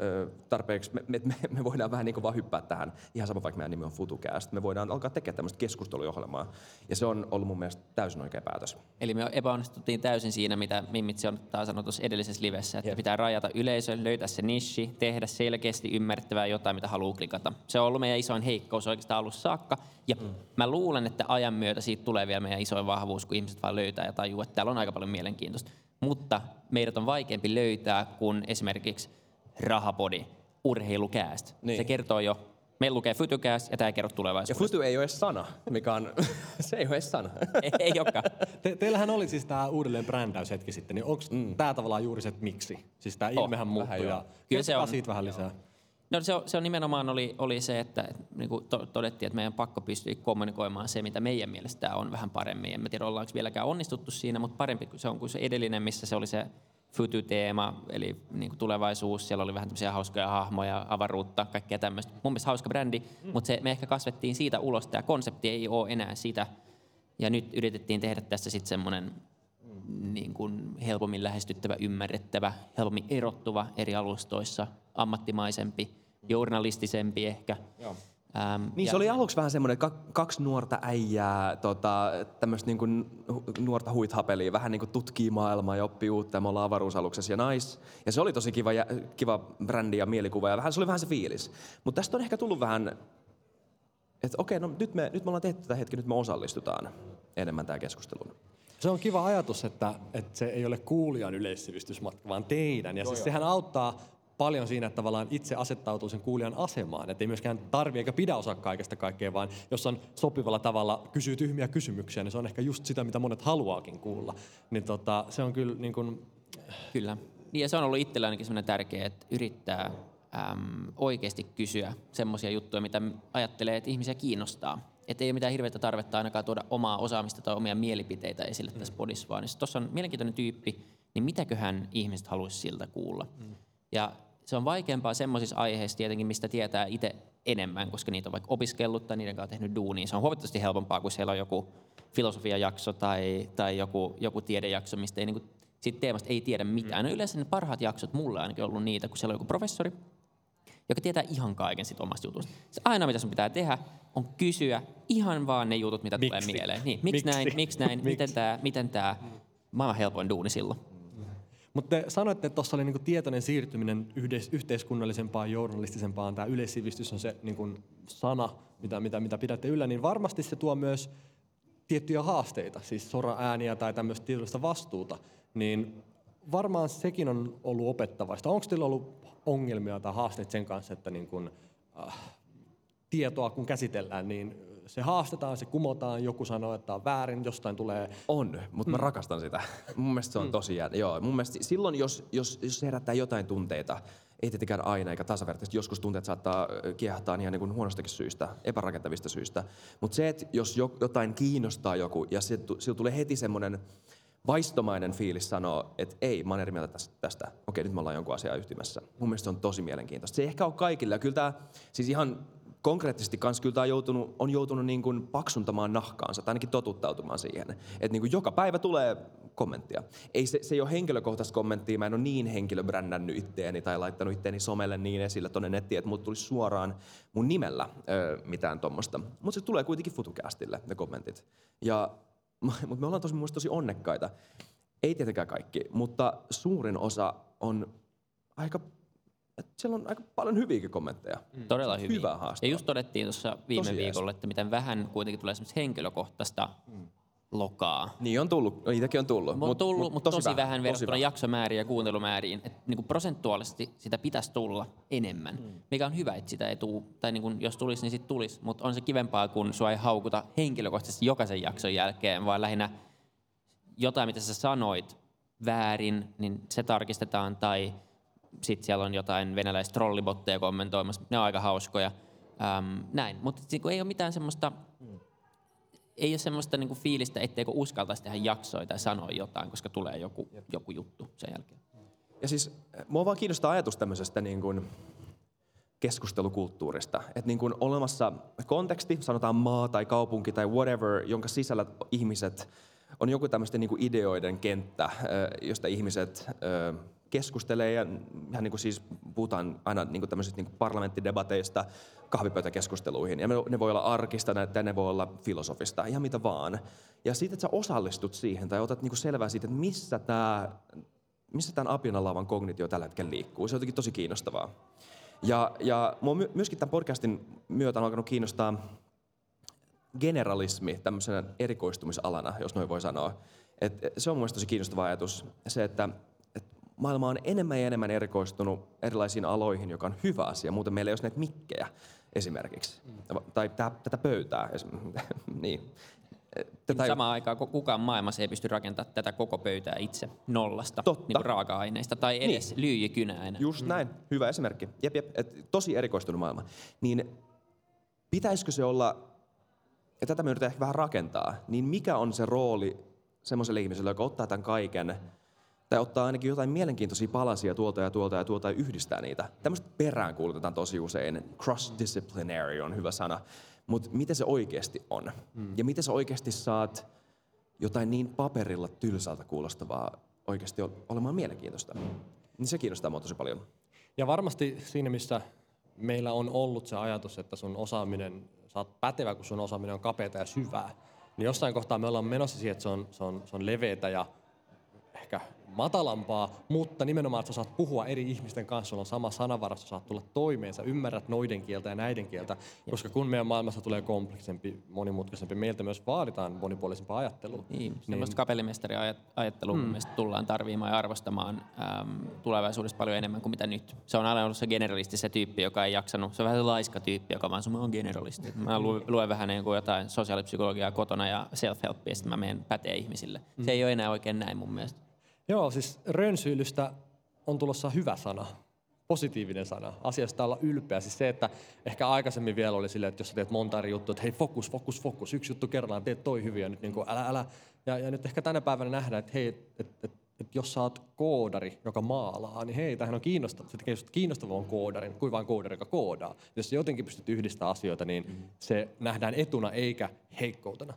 ö, tarpeeksi, me, me, me, voidaan vähän niin kuin vaan hyppää tähän, ihan sama vaikka meidän nimi on FutuCast, me voidaan alkaa tekemään tämmöistä keskusteluohjelmaa, ja se on ollut mun mielestä täysin oikea päätös. Eli me epäonnistuttiin täysin siinä, mitä Mimmitsi on taas sanonut tuossa edellisessä livessä, että yep. pitää rajata yleisö, löytää se nishi, tehdä selkeästi ymmärrettävää jotain, mitä haluaa klikata. Se on ollut meidän isoin heikkous oikeastaan alussa saakka, ja mm. mä luulen, että ajan myötä siitä tulee vielä meidän isoin vahvuus, kun ihmiset vaan löytää ja tajuu, että täällä on aika paljon mielenkiintoista mutta meidät on vaikeampi löytää kuin esimerkiksi rahapodi, urheilukääst. Niin. Se kertoo jo, meillä lukee Futucast ja tämä ei kerro tulevaisuudesta. Ja Futu ei ole edes sana, mikä on, se ei ole edes sana. ei, ei olekaan. Te, teillähän oli siis tämä uudelleen brändäys hetki sitten, niin onko mm. tämä tavallaan juuri se, että miksi? Siis tämä oh, ilmehän muuttui ja Kyllä se on. siitä vähän lisää. Joo. No se on, se on nimenomaan oli, oli se, että, niin kuin to, todettiin, että meidän pakko pystyä kommunikoimaan se, mitä meidän mielestä on vähän paremmin. En tiedä, ollaanko vieläkään onnistuttu siinä, mutta parempi se on kuin se edellinen, missä se oli se futu-teema, eli niin kuin tulevaisuus. Siellä oli vähän tämmöisiä hauskoja hahmoja, avaruutta, kaikkea tämmöistä. Mun mielestä hauska brändi, mm. mutta se, me ehkä kasvettiin siitä ulos. Tämä konsepti ei ole enää sitä. Ja nyt yritettiin tehdä tästä sitten semmoinen niin kuin helpommin lähestyttävä, ymmärrettävä, helpommin erottuva eri alustoissa, ammattimaisempi, journalistisempi ehkä. Joo. Ähm, niin ja... se oli aluksi vähän semmoinen kaksi nuorta äijää, tota, tämmöistä niin kuin nuorta huithapelia, vähän niin kuin tutkii maailmaa ja oppii uutta ja me ollaan avaruusaluksessa ja nice. Ja se oli tosi kiva, ja, kiva brändi ja mielikuva ja vähän, se oli vähän se fiilis. Mutta tästä on ehkä tullut vähän, että okei, no nyt me, nyt me ollaan tehty tätä hetki, nyt me osallistutaan enemmän tähän keskusteluun. Se on kiva ajatus, että, että se ei ole kuulijan yleissivistysmatka, vaan teidän. Ja joo, siis joo. sehän auttaa paljon siinä, että tavallaan itse asettautuu sen kuulijan asemaan. Että ei myöskään tarvi eikä pidä osaa kaikesta kaikkea, vaan jos on sopivalla tavalla kysyy tyhmiä kysymyksiä, niin se on ehkä just sitä, mitä monet haluaakin kuulla. Niin tota, se on kyllä niin kuin... Kyllä. Niin ja se on ollut itsellä ainakin sellainen tärkeä, että yrittää äm, oikeasti kysyä semmoisia juttuja, mitä ajattelee, että ihmisiä kiinnostaa. Että ei ole mitään hirveätä tarvetta ainakaan tuoda omaa osaamista tai omia mielipiteitä esille tässä mm. podissa, vaan jos tuossa on mielenkiintoinen tyyppi, niin mitäköhän ihmiset haluaisi siltä kuulla. Mm. Ja se on vaikeampaa semmoisissa aiheissa tietenkin, mistä tietää itse enemmän, koska niitä on vaikka opiskellut tai niiden kanssa tehnyt duunia. Se on huomattavasti helpompaa, kun siellä on joku filosofiajakso tai, tai joku, joku tiedejakso, mistä ei, niin kuin, siitä teemasta ei tiedä mitään. Mm. No yleensä ne parhaat jaksot mulle ainakin ollut niitä, kun siellä on joku professori, joka tietää ihan kaiken sit omasta jutusta. Se aina, mitä sun pitää tehdä, on kysyä ihan vaan ne jutut, mitä miksi? tulee mieleen. Niin, miksi, miksi näin, miksi näin, miksi? miten tämä, miten tämä. Maailman helpoin duuni silloin. Mutta te sanoitte, että tuossa oli niinku tietoinen siirtyminen yhteiskunnallisempaan, journalistisempaan. Tämä yleissivistys on se niinku sana, mitä, mitä, mitä pidätte yllä, niin varmasti se tuo myös tiettyjä haasteita, siis sora-ääniä tai tämmöistä tietynlaista vastuuta. Niin varmaan sekin on ollut opettavaista. Onko teillä ollut ongelmia tai haasteita sen kanssa, että niin kun, äh, tietoa kun käsitellään, niin se haastetaan, se kumotaan, joku sanoo, että on väärin, jostain tulee... On, mutta mä mm. rakastan sitä. Mun mielestä se on mm. tosi jää. Joo, mun mielestä silloin, jos, jos, jos herättää jotain tunteita, ei tietenkään aina eikä tasavertaisesti. Joskus tunteet saattaa kiehtaa ihan niin kuin huonostakin syistä, epärakentavista syistä. Mutta se, että jos jotain kiinnostaa joku ja sillä tulee heti semmoinen vaistomainen fiilis sanoo, että ei, mä oon eri mieltä tästä. Okei, nyt me ollaan jonkun asian yhtimessä. Mun mielestä se on tosi mielenkiintoista. Se ei ehkä ole kaikille. Kyllä tämä, siis ihan konkreettisesti kanssa kyllä tämä joutunut, on joutunut niin kuin paksuntamaan nahkaansa, tai ainakin totuttautumaan siihen. Että niin kuin joka päivä tulee kommenttia. Ei se, se ei ole henkilökohtaista kommenttia, mä en ole niin henkilöbrändännyt itteeni tai laittanut itteeni somelle niin esille tuonne nettiin, että mulle tulisi suoraan mun nimellä ö, mitään tuommoista. Mutta se tulee kuitenkin futukästille, ne kommentit. Ja, mutta me ollaan tosi, tosi onnekkaita. Ei tietenkään kaikki, mutta suurin osa on aika että siellä on aika paljon hyviäkin kommentteja. Mm. Todella hyviä. Hyvä haaste. Ja just todettiin tuossa viime Tosi viikolla, että miten vähän kuitenkin tulee henkilökohtaista mm. Lokaa. Niin on tullut, no, niitäkin on tullut. Mut, tullut, mutta mut tosi, tosi vähän, tosi verrattuna vähän. jaksomääriin ja kuuntelumääriin. Et niinku prosentuaalisesti sitä pitäisi tulla enemmän, mm. mikä on hyvä, että sitä ei tule. Tai niinku, jos tulisi, niin sitten tulisi. Mutta on se kivempaa, kun sua ei haukuta henkilökohtaisesti jokaisen jakson jälkeen, vaan lähinnä jotain, mitä sä sanoit väärin, niin se tarkistetaan. Tai sitten siellä on jotain venäläistä trollibotteja kommentoimassa. Ne on aika hauskoja. Ähm, näin, mutta niinku, ei ole mitään semmoista ei ole semmoista niinku fiilistä, etteikö uskaltaisi tehdä jaksoja tai sanoa jotain, koska tulee joku, joku juttu sen jälkeen. Ja siis mua vaan kiinnostaa ajatus tämmöisestä niin kuin keskustelukulttuurista. Että niin kuin olemassa konteksti, sanotaan maa tai kaupunki tai whatever, jonka sisällä ihmiset on joku tämmöisten niin kuin ideoiden kenttä, josta ihmiset keskustelee ja ihan niin kuin siis puhutaan aina niin kuin tämmöisistä niin kuin parlamenttidebateista kahvipöytäkeskusteluihin. Ja ne voi olla arkista ja ne voi olla filosofista, ihan mitä vaan. Ja siitä, että sä osallistut siihen tai otat niin kuin selvää siitä, että missä tämä missä tämän apinalaavan kognitio tällä hetkellä liikkuu. Se on jotenkin tosi kiinnostavaa. Ja, ja mua myöskin tämän podcastin myötä on alkanut kiinnostaa generalismi tämmöisenä erikoistumisalana, jos noin voi sanoa. Et se on mielestäni tosi kiinnostava ajatus. Se, että et maailma on enemmän ja enemmän erikoistunut erilaisiin aloihin, joka on hyvä asia. Muuten meillä ei olisi näitä mikkejä esimerkiksi. Mm. Tai tää, tätä pöytää. niin. Tätä ei... Samaan aikaan kukaan maailmassa ei pysty rakentamaan tätä koko pöytää itse nollasta Totta. Niin raaka-aineista tai edes niin. lyijykynäinä. Just mm. näin. Hyvä esimerkki. Jep, jep. Et tosi erikoistunut maailma. Niin pitäisikö se olla, ja tätä me yritetään ehkä vähän rakentaa, niin mikä on se rooli semmoiselle ihmiselle, joka ottaa tämän kaiken, tai ottaa ainakin jotain mielenkiintoisia palasia tuolta ja tuolta ja tuolta ja yhdistää niitä. Tämmöistä perään kuulutetaan tosi usein. Cross-disciplinary on hyvä sana. Mutta miten se oikeasti on? Mm. Ja miten sä oikeasti saat jotain niin paperilla tylsältä kuulostavaa oikeasti olemaan mielenkiintoista? Niin se kiinnostaa mua tosi paljon. Ja varmasti siinä, missä meillä on ollut se ajatus, että sun osaaminen, sä oot pätevä, kun sun osaaminen on kapeata ja syvää, niin jossain kohtaa me ollaan menossa siihen, että se on, se on, se on leveätä ja ehkä matalampaa, mutta nimenomaan, että sä saat puhua eri ihmisten kanssa, sulla on sama sanavara, sä saat tulla toimeen, sä ymmärrät noiden kieltä ja näiden kieltä, koska kun meidän maailmassa tulee kompleksempi, monimutkaisempi, meiltä myös vaaditaan monipuolisempaa ajattelua. Niin, niin. semmoista kapellimestariajattelua hmm. tullaan tarvimaan ja arvostamaan äm, tulevaisuudessa paljon enemmän kuin mitä nyt. Se on aina ollut se generalisti se tyyppi, joka ei jaksanut, se on vähän laiska tyyppi, joka vaan on generalisti. Mä luen, luen vähän niin kuin jotain sosiaalipsykologiaa kotona ja self-helpia, sitten mä menen pätee ihmisille. Se hmm. ei ole enää oikein näin mun mielestä. Joo, siis rönsyilystä on tulossa hyvä sana, positiivinen sana. Asiasta olla ylpeä. Siis se, että ehkä aikaisemmin vielä oli silleen, että jos sä teet monta eri juttua, että hei fokus, fokus, fokus, yksi juttu kerrallaan, teet toi hyvin ja nyt niin kuin, älä, älä. Ja, ja nyt ehkä tänä päivänä nähdään, että hei, että et, et, et jos sä oot koodari, joka maalaa, niin hei, tämähän on kiinnostavaa. Se tekee on koodarin, kuin vain koodari, joka koodaa. Jos jotenkin pystyt yhdistämään asioita, niin mm. se nähdään etuna eikä heikkoutena.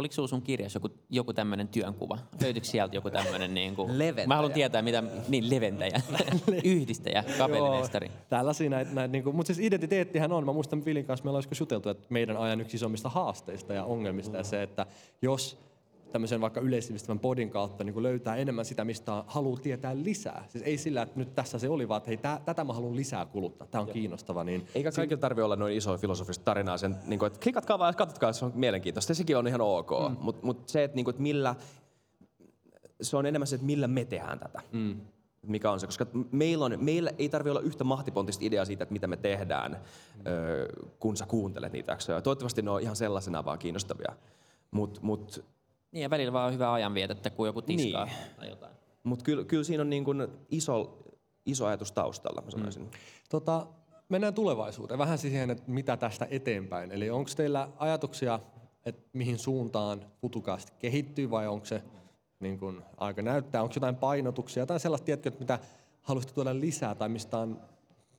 Oliko sinulla sun kirjassa joku, joku tämmöinen työnkuva? Löytyykö sieltä joku tämmöinen niin kuin... Leventäjä. Mä haluan tietää, mitä... Niin, leventäjä. Yhdistäjä, kapellimestari. Tällaisia näitä, näitä niin kuin, mutta siis identiteettihän on. Mä muistan Vilin kanssa, meillä olisiko juteltu, että meidän ajan yksi isommista haasteista ja ongelmista mm. ja se, että jos tämmöisen vaikka yleissivistävän podin kautta niin löytää enemmän sitä, mistä haluaa tietää lisää. Siis ei sillä, että nyt tässä se oli, vaan että hei, tää, tätä mä haluan lisää kuluttaa, tämä on Jep. kiinnostava. Niin Eikä kaikilla tarvitse olla noin isoa filosofista tarinaa, sen, niin kuin, että klikatkaa vaan katsotkaa, se on mielenkiintoista. Sekin on ihan ok, mm. mutta mut se, että, niin kuin, että millä, se on enemmän se, että millä me tehdään tätä. Mm mikä on se, koska meillä, on, meillä ei tarvitse olla yhtä mahtipontista ideaa siitä, että mitä me tehdään, mm. kun sä kuuntelet niitä jaksoja. Toivottavasti ne on ihan sellaisena vaan kiinnostavia. Mutta mut, niin ja välillä vaan on hyvä ajanvietettä, kun joku tiskaa niin. tai jotain. Mutta kyllä, kyllä siinä on niin kuin iso, iso ajatus taustalla, mä sanoisin. Mm. Tota, mennään tulevaisuuteen. Vähän siihen, että mitä tästä eteenpäin. Eli onko teillä ajatuksia, että mihin suuntaan Futukast kehittyy vai onko se niin kuin, aika näyttää? Onko jotain painotuksia, jotain sellaista, tiedätkö, mitä haluaisitte tuoda lisää tai mistä on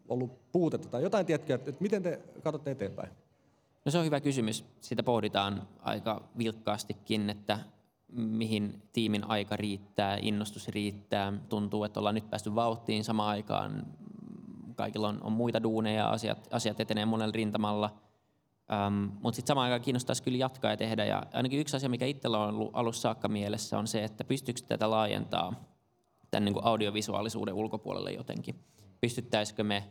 ollut puutetta tai jotain, tiedätkö, että, että miten te katsotte eteenpäin? No se on hyvä kysymys. Sitä pohditaan aika vilkkaastikin, että mihin tiimin aika riittää, innostus riittää. Tuntuu, että ollaan nyt päästy vauhtiin samaan aikaan. Kaikilla on, on muita duuneja, asiat, asiat etenee monella rintamalla. Ähm, Mutta sitten samaan aikaan kiinnostaisi kyllä jatkaa ja tehdä. Ja ainakin yksi asia, mikä itsellä on ollut alussa saakka mielessä, on se, että pystyykö tätä laajentaa tämän niin kuin audiovisuaalisuuden ulkopuolelle jotenkin. Pystyttäisikö me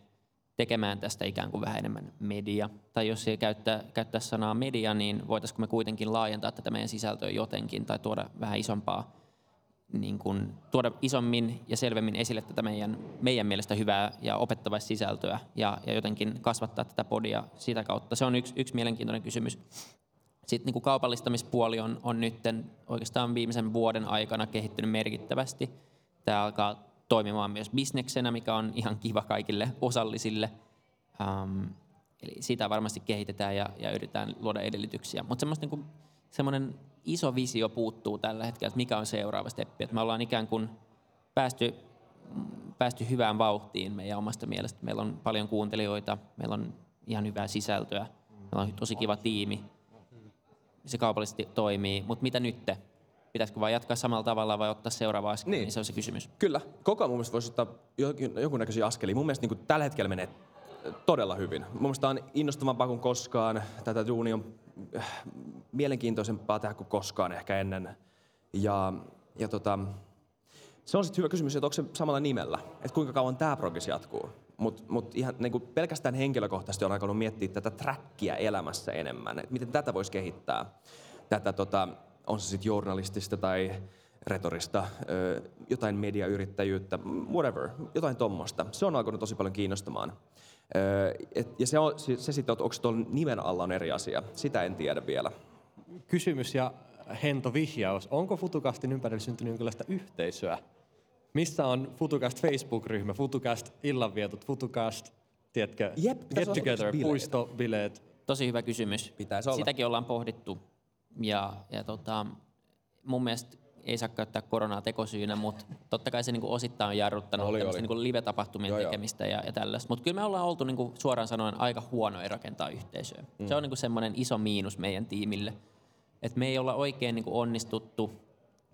tekemään tästä ikään kuin vähän enemmän media. Tai jos ei käyttää, käyttää sanaa media, niin voitaisiinko me kuitenkin laajentaa tätä meidän sisältöä jotenkin tai tuoda vähän isompaa, niin kuin, tuoda isommin ja selvemmin esille tätä meidän, meidän mielestä hyvää ja opettavaista sisältöä ja, ja jotenkin kasvattaa tätä podia sitä kautta. Se on yksi, yksi mielenkiintoinen kysymys. Sitten niin kuin kaupallistamispuoli on, on nyt oikeastaan viimeisen vuoden aikana kehittynyt merkittävästi. Tämä alkaa toimimaan myös bisneksenä, mikä on ihan kiva kaikille osallisille. Um, eli sitä varmasti kehitetään ja, ja yritetään luoda edellytyksiä. Mutta niin semmoinen iso visio puuttuu tällä hetkellä, että mikä on seuraava steppi. Että me ollaan ikään kuin päästy, päästy hyvään vauhtiin meidän omasta mielestä. Meillä on paljon kuuntelijoita, meillä on ihan hyvää sisältöä, meillä on tosi kiva tiimi. Se kaupallisesti toimii, mutta mitä nyt? Pitäisikö vain jatkaa samalla tavalla vai ottaa seuraava askel, niin. niin se on se kysymys. Kyllä, koko ajan mun mielestä voisi ottaa jonkunnäköisiä askelia. Mun mielestä niin kuin tällä hetkellä menee todella hyvin. Mun mielestä on innostavampaa kuin koskaan. Tätä duunia on äh, mielenkiintoisempaa tehdä kuin koskaan ehkä ennen. Ja, ja tota, se on sitten hyvä kysymys, että onko se samalla nimellä, että kuinka kauan tämä progress jatkuu. Mutta mut ihan niin kuin pelkästään henkilökohtaisesti on alkanut miettiä tätä trackia elämässä enemmän, että miten tätä voisi kehittää. Tätä tota, on se sitten journalistista tai retorista, jotain mediayrittäjyyttä, whatever, jotain tuommoista. Se on alkanut tosi paljon kiinnostamaan. Ja se, on, se sitten, onko tuolla nimen alla on eri asia, sitä en tiedä vielä. Kysymys ja hento vihjaus. Onko Futukastin ympärillä syntynyt jonkinlaista yhteisöä? Missä on Futukast Facebook-ryhmä, Futukast illanvietot, Futukast, tiedätkö, Jep, get together, puistobileet? Tosi hyvä kysymys. Pitäisi olla. Sitäkin ollaan pohdittu ja, ja tota, mun mielestä ei saa käyttää koronaa tekosyynä, mutta totta kai se niinku osittain on jarruttanut oli, oli. Niinku live-tapahtumien joo, tekemistä ja, ja tällaista. Mutta kyllä me ollaan oltu niinku suoraan sanoen aika huonoja rakentaa yhteisöä. Mm. Se on niinku semmoinen iso miinus meidän tiimille. että me ei olla oikein niinku onnistuttu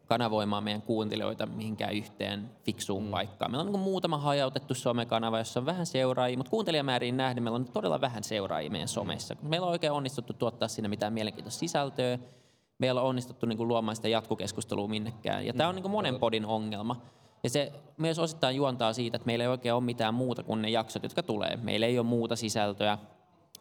kanavoimaan meidän kuuntelijoita mihinkään yhteen fiksuun mm. paikkaan. Meillä on niin muutama hajautettu somekanava, jossa on vähän seuraajia, mutta kuuntelijamääriin nähden meillä on todella vähän seuraajia meidän somessa. Meillä on oikein onnistuttu tuottaa sinne mitään mielenkiintoista sisältöä. Meillä on onnistuttu niin kuin luomaan sitä jatkokeskustelua minnekään. Ja mm. tämä on niin kuin monen podin ongelma. Ja se myös osittain juontaa siitä, että meillä ei oikein ole mitään muuta kuin ne jaksot, jotka tulee. Meillä ei ole muuta sisältöä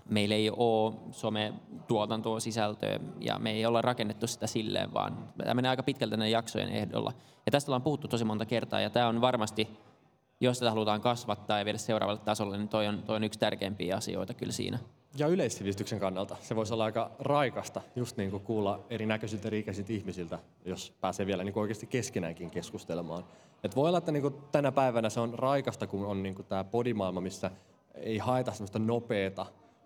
meillä ei ole some-tuotantoa sisältöä ja me ei olla rakennettu sitä silleen, vaan tämä menee aika pitkältä näiden jaksojen ehdolla. Ja tästä ollaan puhuttu tosi monta kertaa ja tämä on varmasti, jos tätä halutaan kasvattaa ja viedä seuraavalle tasolle, niin toi on, toi on yksi tärkeimpiä asioita kyllä siinä. Ja yleissivistyksen kannalta se voisi olla aika raikasta just niin kuin kuulla erinäköisiltä eri ikäisiltä ihmisiltä, jos pääsee vielä niin kuin oikeasti keskenäänkin keskustelemaan. Et voi olla, että niin kuin tänä päivänä se on raikasta, kun on niin kuin tämä podimaailma, missä ei haeta semmoista nopeata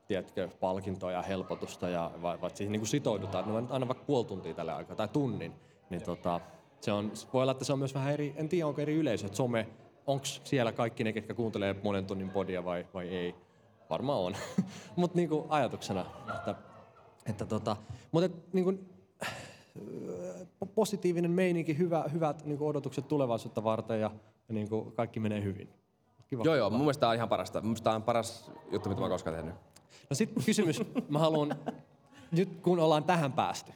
tiedätkö, palkintoa ja helpotusta ja vai, vai siihen niin kuin sitoudutaan, että no aina vaikka puoli tuntia tällä aikaa tai tunnin, niin tota, se on, voi olla, että se on myös vähän eri, en tiedä onko eri yleisö, että some, onko siellä kaikki ne, ketkä kuuntelee monen tunnin podia vai, vai ei, varmaan on, mutta niin kuin ajatuksena, että, että tota, mutta niin kuin, positiivinen meininki, hyvä, hyvät niin kuin odotukset tulevaisuutta varten ja, ja niin kuin kaikki menee hyvin. Kiva. Joo, joo, mun mielestä tämä on ihan parasta. Mun mielestä tämä on paras juttu, mitä mä koskaan tehnyt. No sitten kysymys, mä haluan, nyt kun ollaan tähän päästy,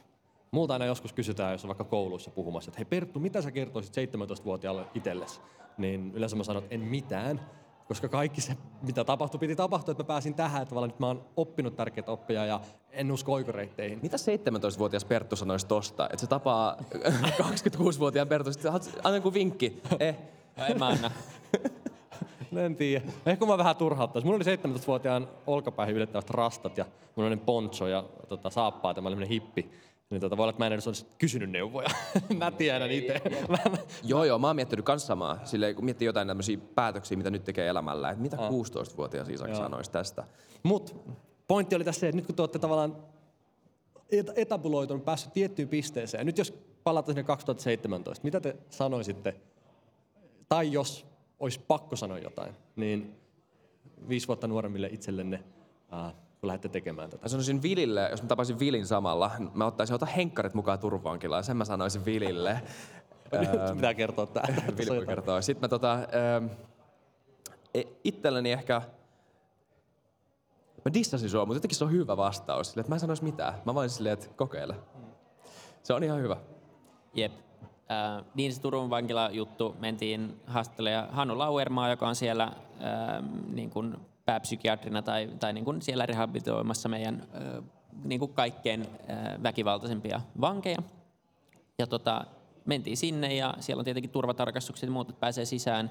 multa aina joskus kysytään, jos on vaikka kouluissa puhumassa, että hei Perttu, mitä sä kertoisit 17-vuotiaalle itsellesi? Niin yleensä mä sanon, että en mitään, koska kaikki se, mitä tapahtui, piti tapahtua, että mä pääsin tähän, että nyt mä oon oppinut tärkeitä oppia ja en usko oikoreitteihin. Mitä 17-vuotias Perttu sanoisi tosta? Että se tapaa 26-vuotiaan Perttu, sitten anna kuin vinkki. Eh. Ja en mä anna. en tiedä. Ehkä mä vähän turhauttaisi. Mulla oli 17-vuotiaan olkapäähän ylittävät rastat ja mulla oli poncho ja tota, saappaat ja mä olin hippi. Niin tota, voi olla, että mä en edes olisi kysynyt neuvoja. mä tiedän itse. joo, joo, mä oon miettinyt kans samaa. Silleen, kun miettii jotain tämmöisiä päätöksiä, mitä nyt tekee elämällä. Että mitä 16-vuotias isäksi sanoisi tästä? Mut pointti oli tässä se, että nyt kun te olette tavallaan etabuloitunut, päässyt tiettyyn pisteeseen. Ja nyt jos palataan sinne 2017, mitä te sanoisitte? Tai jos olisi pakko sanoa jotain, niin viisi vuotta nuoremmille itsellenne, äh, kun lähdette tekemään tätä? Mä sanoisin Vilille, jos mä tapaisin Vilin samalla, mä ottaisin, ota henkkarit mukaan turvaankilaan, sen mä sanoisin Vilille. Nyt pitää kertoa tää. Vili voi kertoa. Sitten mä tota, ähm, e, itselleni ehkä, mä dissasin sua, mutta jotenkin se on hyvä vastaus. Sille, että mä en sanoisi mitään. Mä vain silleen, että kokeile. Se on ihan hyvä. Jep. Äh, niin se Turun vankila juttu mentiin haastattelemaan Hannu Lauermaa, joka on siellä äh, niin kuin pääpsykiatrina tai, tai niin kuin siellä rehabilitoimassa meidän ö, niin kuin kaikkein ö, väkivaltaisempia vankeja. Ja tota, mentiin sinne ja siellä on tietenkin turvatarkastukset ja muut, että pääsee sisään.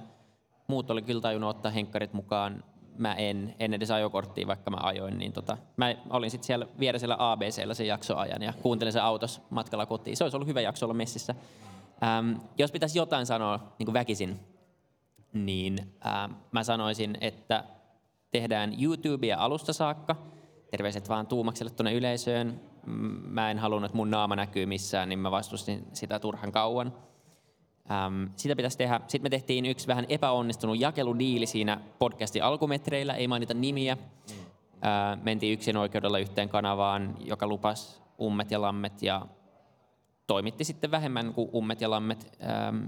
Muut oli kyllä tajunnut ottaa henkkarit mukaan. Mä en, en edes ajokorttia, vaikka mä ajoin. Niin tota, mä olin sitten siellä vieresellä ABCllä sen jaksoajan ja kuuntelin sen autossa matkalla kotiin. Se olisi ollut hyvä jakso olla messissä. Ähm, jos pitäisi jotain sanoa niin kuin väkisin, niin ähm, mä sanoisin, että tehdään YouTubea alusta saakka. Terveiset vaan Tuumakselle tuonne yleisöön. Mä en halunnut, että mun naama näkyy missään, niin mä vastustin sitä turhan kauan. Ähm, sitä pitäisi tehdä. Sitten me tehtiin yksi vähän epäonnistunut jakeludiili siinä podcastin alkumetreillä, ei mainita nimiä. Äh, mentiin yksin oikeudella yhteen kanavaan, joka lupasi ummet ja lammet ja toimitti sitten vähemmän kuin ummet ja lammet. Ähm,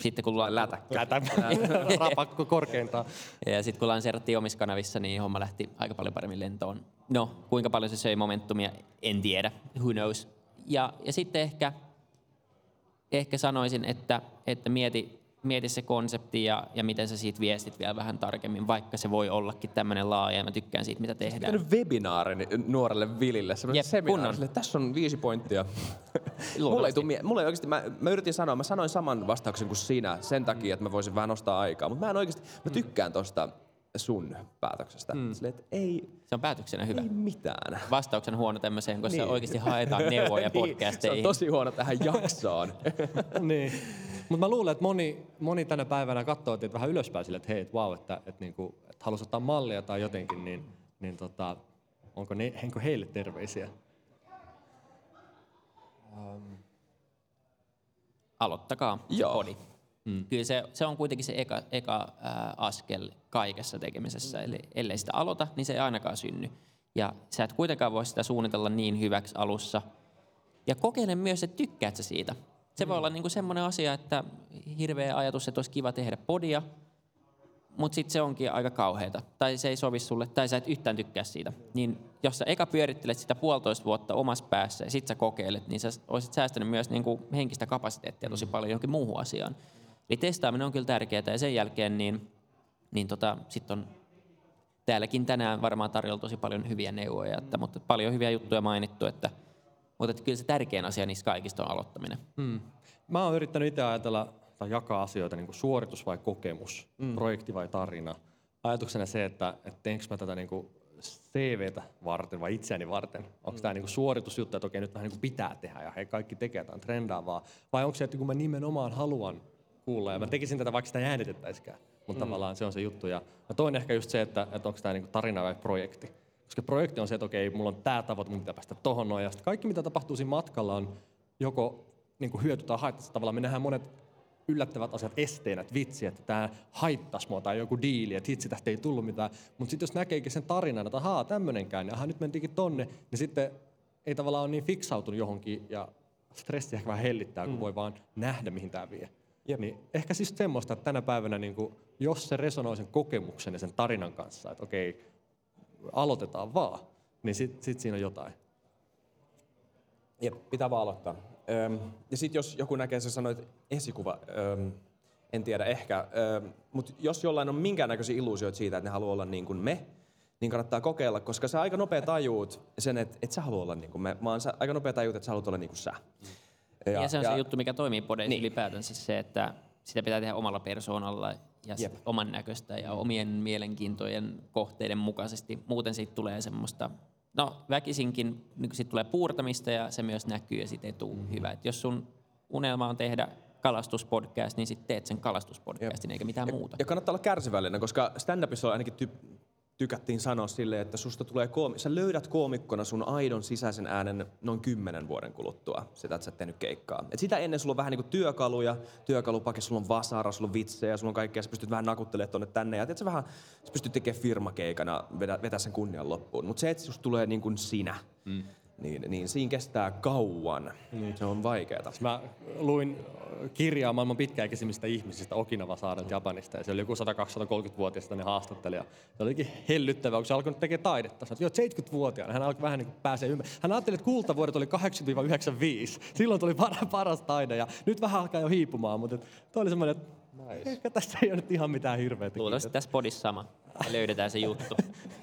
sitten kun Lätä, rapakko korkeintaan. ja sitten kun lanseerattiin omissa kanavissa, niin homma lähti aika paljon paremmin lentoon. No, kuinka paljon se söi momentumia, en tiedä. Who knows. Ja, ja sitten ehkä, ehkä sanoisin, että, että mieti, mieti se konsepti ja, ja miten sä siitä viestit vielä vähän tarkemmin, vaikka se voi ollakin tämmöinen laaja ja mä tykkään siitä, mitä tehdään. Pitänyt webinaarin nuorelle Vilille, Jep, tässä on viisi pointtia. mulla ei, tuu, mie- mulla ei oikeasti, mä, mä, yritin sanoa, mä sanoin saman vastauksen kuin sinä sen takia, että mä voisin vähän nostaa aikaa, mutta mä en oikeasti, mä tykkään tosta sun päätöksestä. Mm. Silleen, että ei, Se on päätöksenä hyvä. ei mitään. Vastauksen huono tämmöiseen, koska niin. oikeasti haetaan neuvoja Niin, podcasteihin. Se on tosi huono tähän jaksoon. niin. Mutta mä luulen, että moni, moni tänä päivänä katsoo teitä vähän ylöspäin sille, että hei, et wow, että, että, niinku, että haluaisi ottaa mallia tai jotenkin, niin, niin tota, onko, ne, onko heille terveisiä? aloittakaa se Joo. podi. Mm. Kyllä se, se on kuitenkin se eka, eka ää, askel kaikessa tekemisessä. Eli ellei sitä aloita, niin se ei ainakaan synny. Ja sä et kuitenkaan voi sitä suunnitella niin hyväksi alussa. Ja kokeile myös, että tykkäät sä siitä. Se voi olla niinku semmoinen asia, että hirveä ajatus, että olisi kiva tehdä podia, mutta sitten se onkin aika kauheata. Tai se ei sovi sulle, tai sä et yhtään tykkää siitä. Niin jos sä eka pyörittelet sitä puolitoista vuotta omassa päässä ja sit sä kokeilet, niin sä olisit säästänyt myös niinku henkistä kapasiteettia tosi paljon johonkin muuhun asiaan. Eli testaaminen on kyllä tärkeää ja sen jälkeen niin, niin tota, sitten on täälläkin tänään varmaan tarjolla tosi paljon hyviä neuvoja, että, mutta paljon hyviä juttuja mainittu, että, mutta että kyllä se tärkein asia niistä kaikista on aloittaminen. Hmm. Mä oon yrittänyt itse ajatella tai jakaa asioita niin kuin suoritus vai kokemus, mm. projekti vai tarina. Ajatuksena se, että, että teenkö mä tätä niin kuin CVtä varten vai itseäni varten. Onko mm. tämä niin kuin suoritusjuttu, että okei nyt vähän niin kuin pitää tehdä ja he kaikki tekee jotain trendaavaa. Vai onko se, että kun mä nimenomaan haluan kuulla ja mä tekisin tätä vaikka sitä ei äänitettäisikään. Mutta mm. tavallaan se on se juttu. Ja, ja toinen ehkä just se, että, että onko tämä niin kuin tarina vai projekti. Koska projekti on se, että okei, mulla on tämä tavoite, mun pitää päästä tohon noin. Ja sitten kaikki, mitä tapahtuu siinä matkalla, on joko niin kuin hyöty tai haittasta tavallaan. Me nähdään monet yllättävät asiat esteenä, että vitsi, että tämä haittaisi mua tai joku diili, että hitsi, tästä ei tullut mitään. Mutta sitten jos näkeekin sen tarinan, että ahaa, tämmöinenkään, ja ahaa, nyt mentiinkin tonne, niin sitten ei tavallaan ole niin fiksautunut johonkin ja stressi ehkä vähän hellittää, kun mm. voi vaan nähdä, mihin tämä vie. Jep. Niin ehkä siis semmoista, että tänä päivänä, niin kuin, jos se resonoi sen kokemuksen ja sen tarinan kanssa, että okei, aloitetaan vaan, niin sitten sit siinä on jotain. Jep, pitää vaan aloittaa. Öm, ja sitten jos joku näkee, sä sanoit esikuva, öm, en tiedä ehkä, mutta jos jollain on minkäännäköisiä illuusioita siitä, että ne haluaa olla niin kuin me, niin kannattaa kokeilla, koska sä aika nopea tajuut sen, että et sä halua olla niin kuin me, vaan sä aika nopea tajuut, että sä haluat olla niin kuin sä. Ja, ja se on ja, se juttu, mikä toimii podeissa niin. ylipäätänsä se, että sitä pitää tehdä omalla persoonalla ja sit oman näköistä ja omien mielenkiintojen kohteiden mukaisesti. Muuten siitä tulee semmoista, no väkisinkin niin siitä tulee puurtamista ja se myös näkyy ja siitä ei tule mm-hmm. hyvä. Et jos sun unelma on tehdä kalastuspodcast, niin sitten teet sen kalastuspodcastin Jep. eikä mitään ja, muuta. Ja kannattaa olla kärsivällinen, koska stand-upissa on ainakin ty- tykättiin sanoa silleen, että susta tulee koomi- sä löydät koomikkona sun aidon sisäisen äänen noin kymmenen vuoden kuluttua, sitä, että sä et tehnyt keikkaa. Et sitä ennen sulla on vähän niin kuin työkaluja, työkalupake, sulla on vasara, sulla on vitsejä, sulla on kaikkea, sä pystyt vähän nakuttelemaan tonne tänne, ja sä vähän, sä pystyt tekemään firmakeikana, vedä, vetää sen kunnian loppuun. Mutta se, että susta tulee niin kuin sinä, mm. Niin, niin siinä kestää kauan. Mm. Se on vaikeaa. Mä luin kirjaa maailman pitkäikäisimmistä ihmisistä Okinawa-saarelta Japanista. Ja se oli joku 100-230-vuotias ne haastattelija. Se olikin hellyttävää, kun se alkoi tekemään taidetta. Sä oot, 70-vuotiaana. Hän alkoi vähän niin pääsee ymmärtämään. Hän ajatteli, että kultavuodet oli 80-95. Silloin tuli paras, paras taide ja nyt vähän alkaa jo hiipumaan. Mutta toi oli semmoinen, että nice. ehkä tässä ei ole nyt ihan mitään hirveätä. Luultavasti tässä podissa sama. Me löydetään se juttu.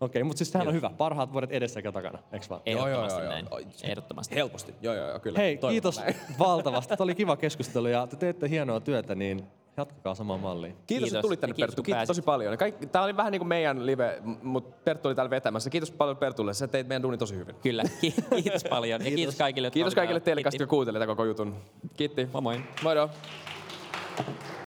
Okei, mutta siis tämähän on hyvä. Parhaat vuodet edessä sekä takana, eikö vaan? Ehdottomasti joo, näin. joo. Ehdottomasti. Helposti, joo joo, joo kyllä. Hei, Toivon kiitos näin. valtavasti. Tämä oli kiva keskustelu ja te teette hienoa työtä, niin jatkakaa samaan malliin. Kiitos, Kiitos. että tulit tänne kiitos, Perttu. Kiitos tosi paljon. Kaikki, tää oli vähän niin kuin meidän live, mutta Perttu oli täällä vetämässä. Kiitos paljon Pertulle, sä teit meidän duuni tosi hyvin. Kyllä. Ki- Kiitos paljon. Ja kiitos kaikille, jotka Kiitos kaikille teille, jotka kuuntelivat koko jutun. Kiitti. Moi moi. Moido.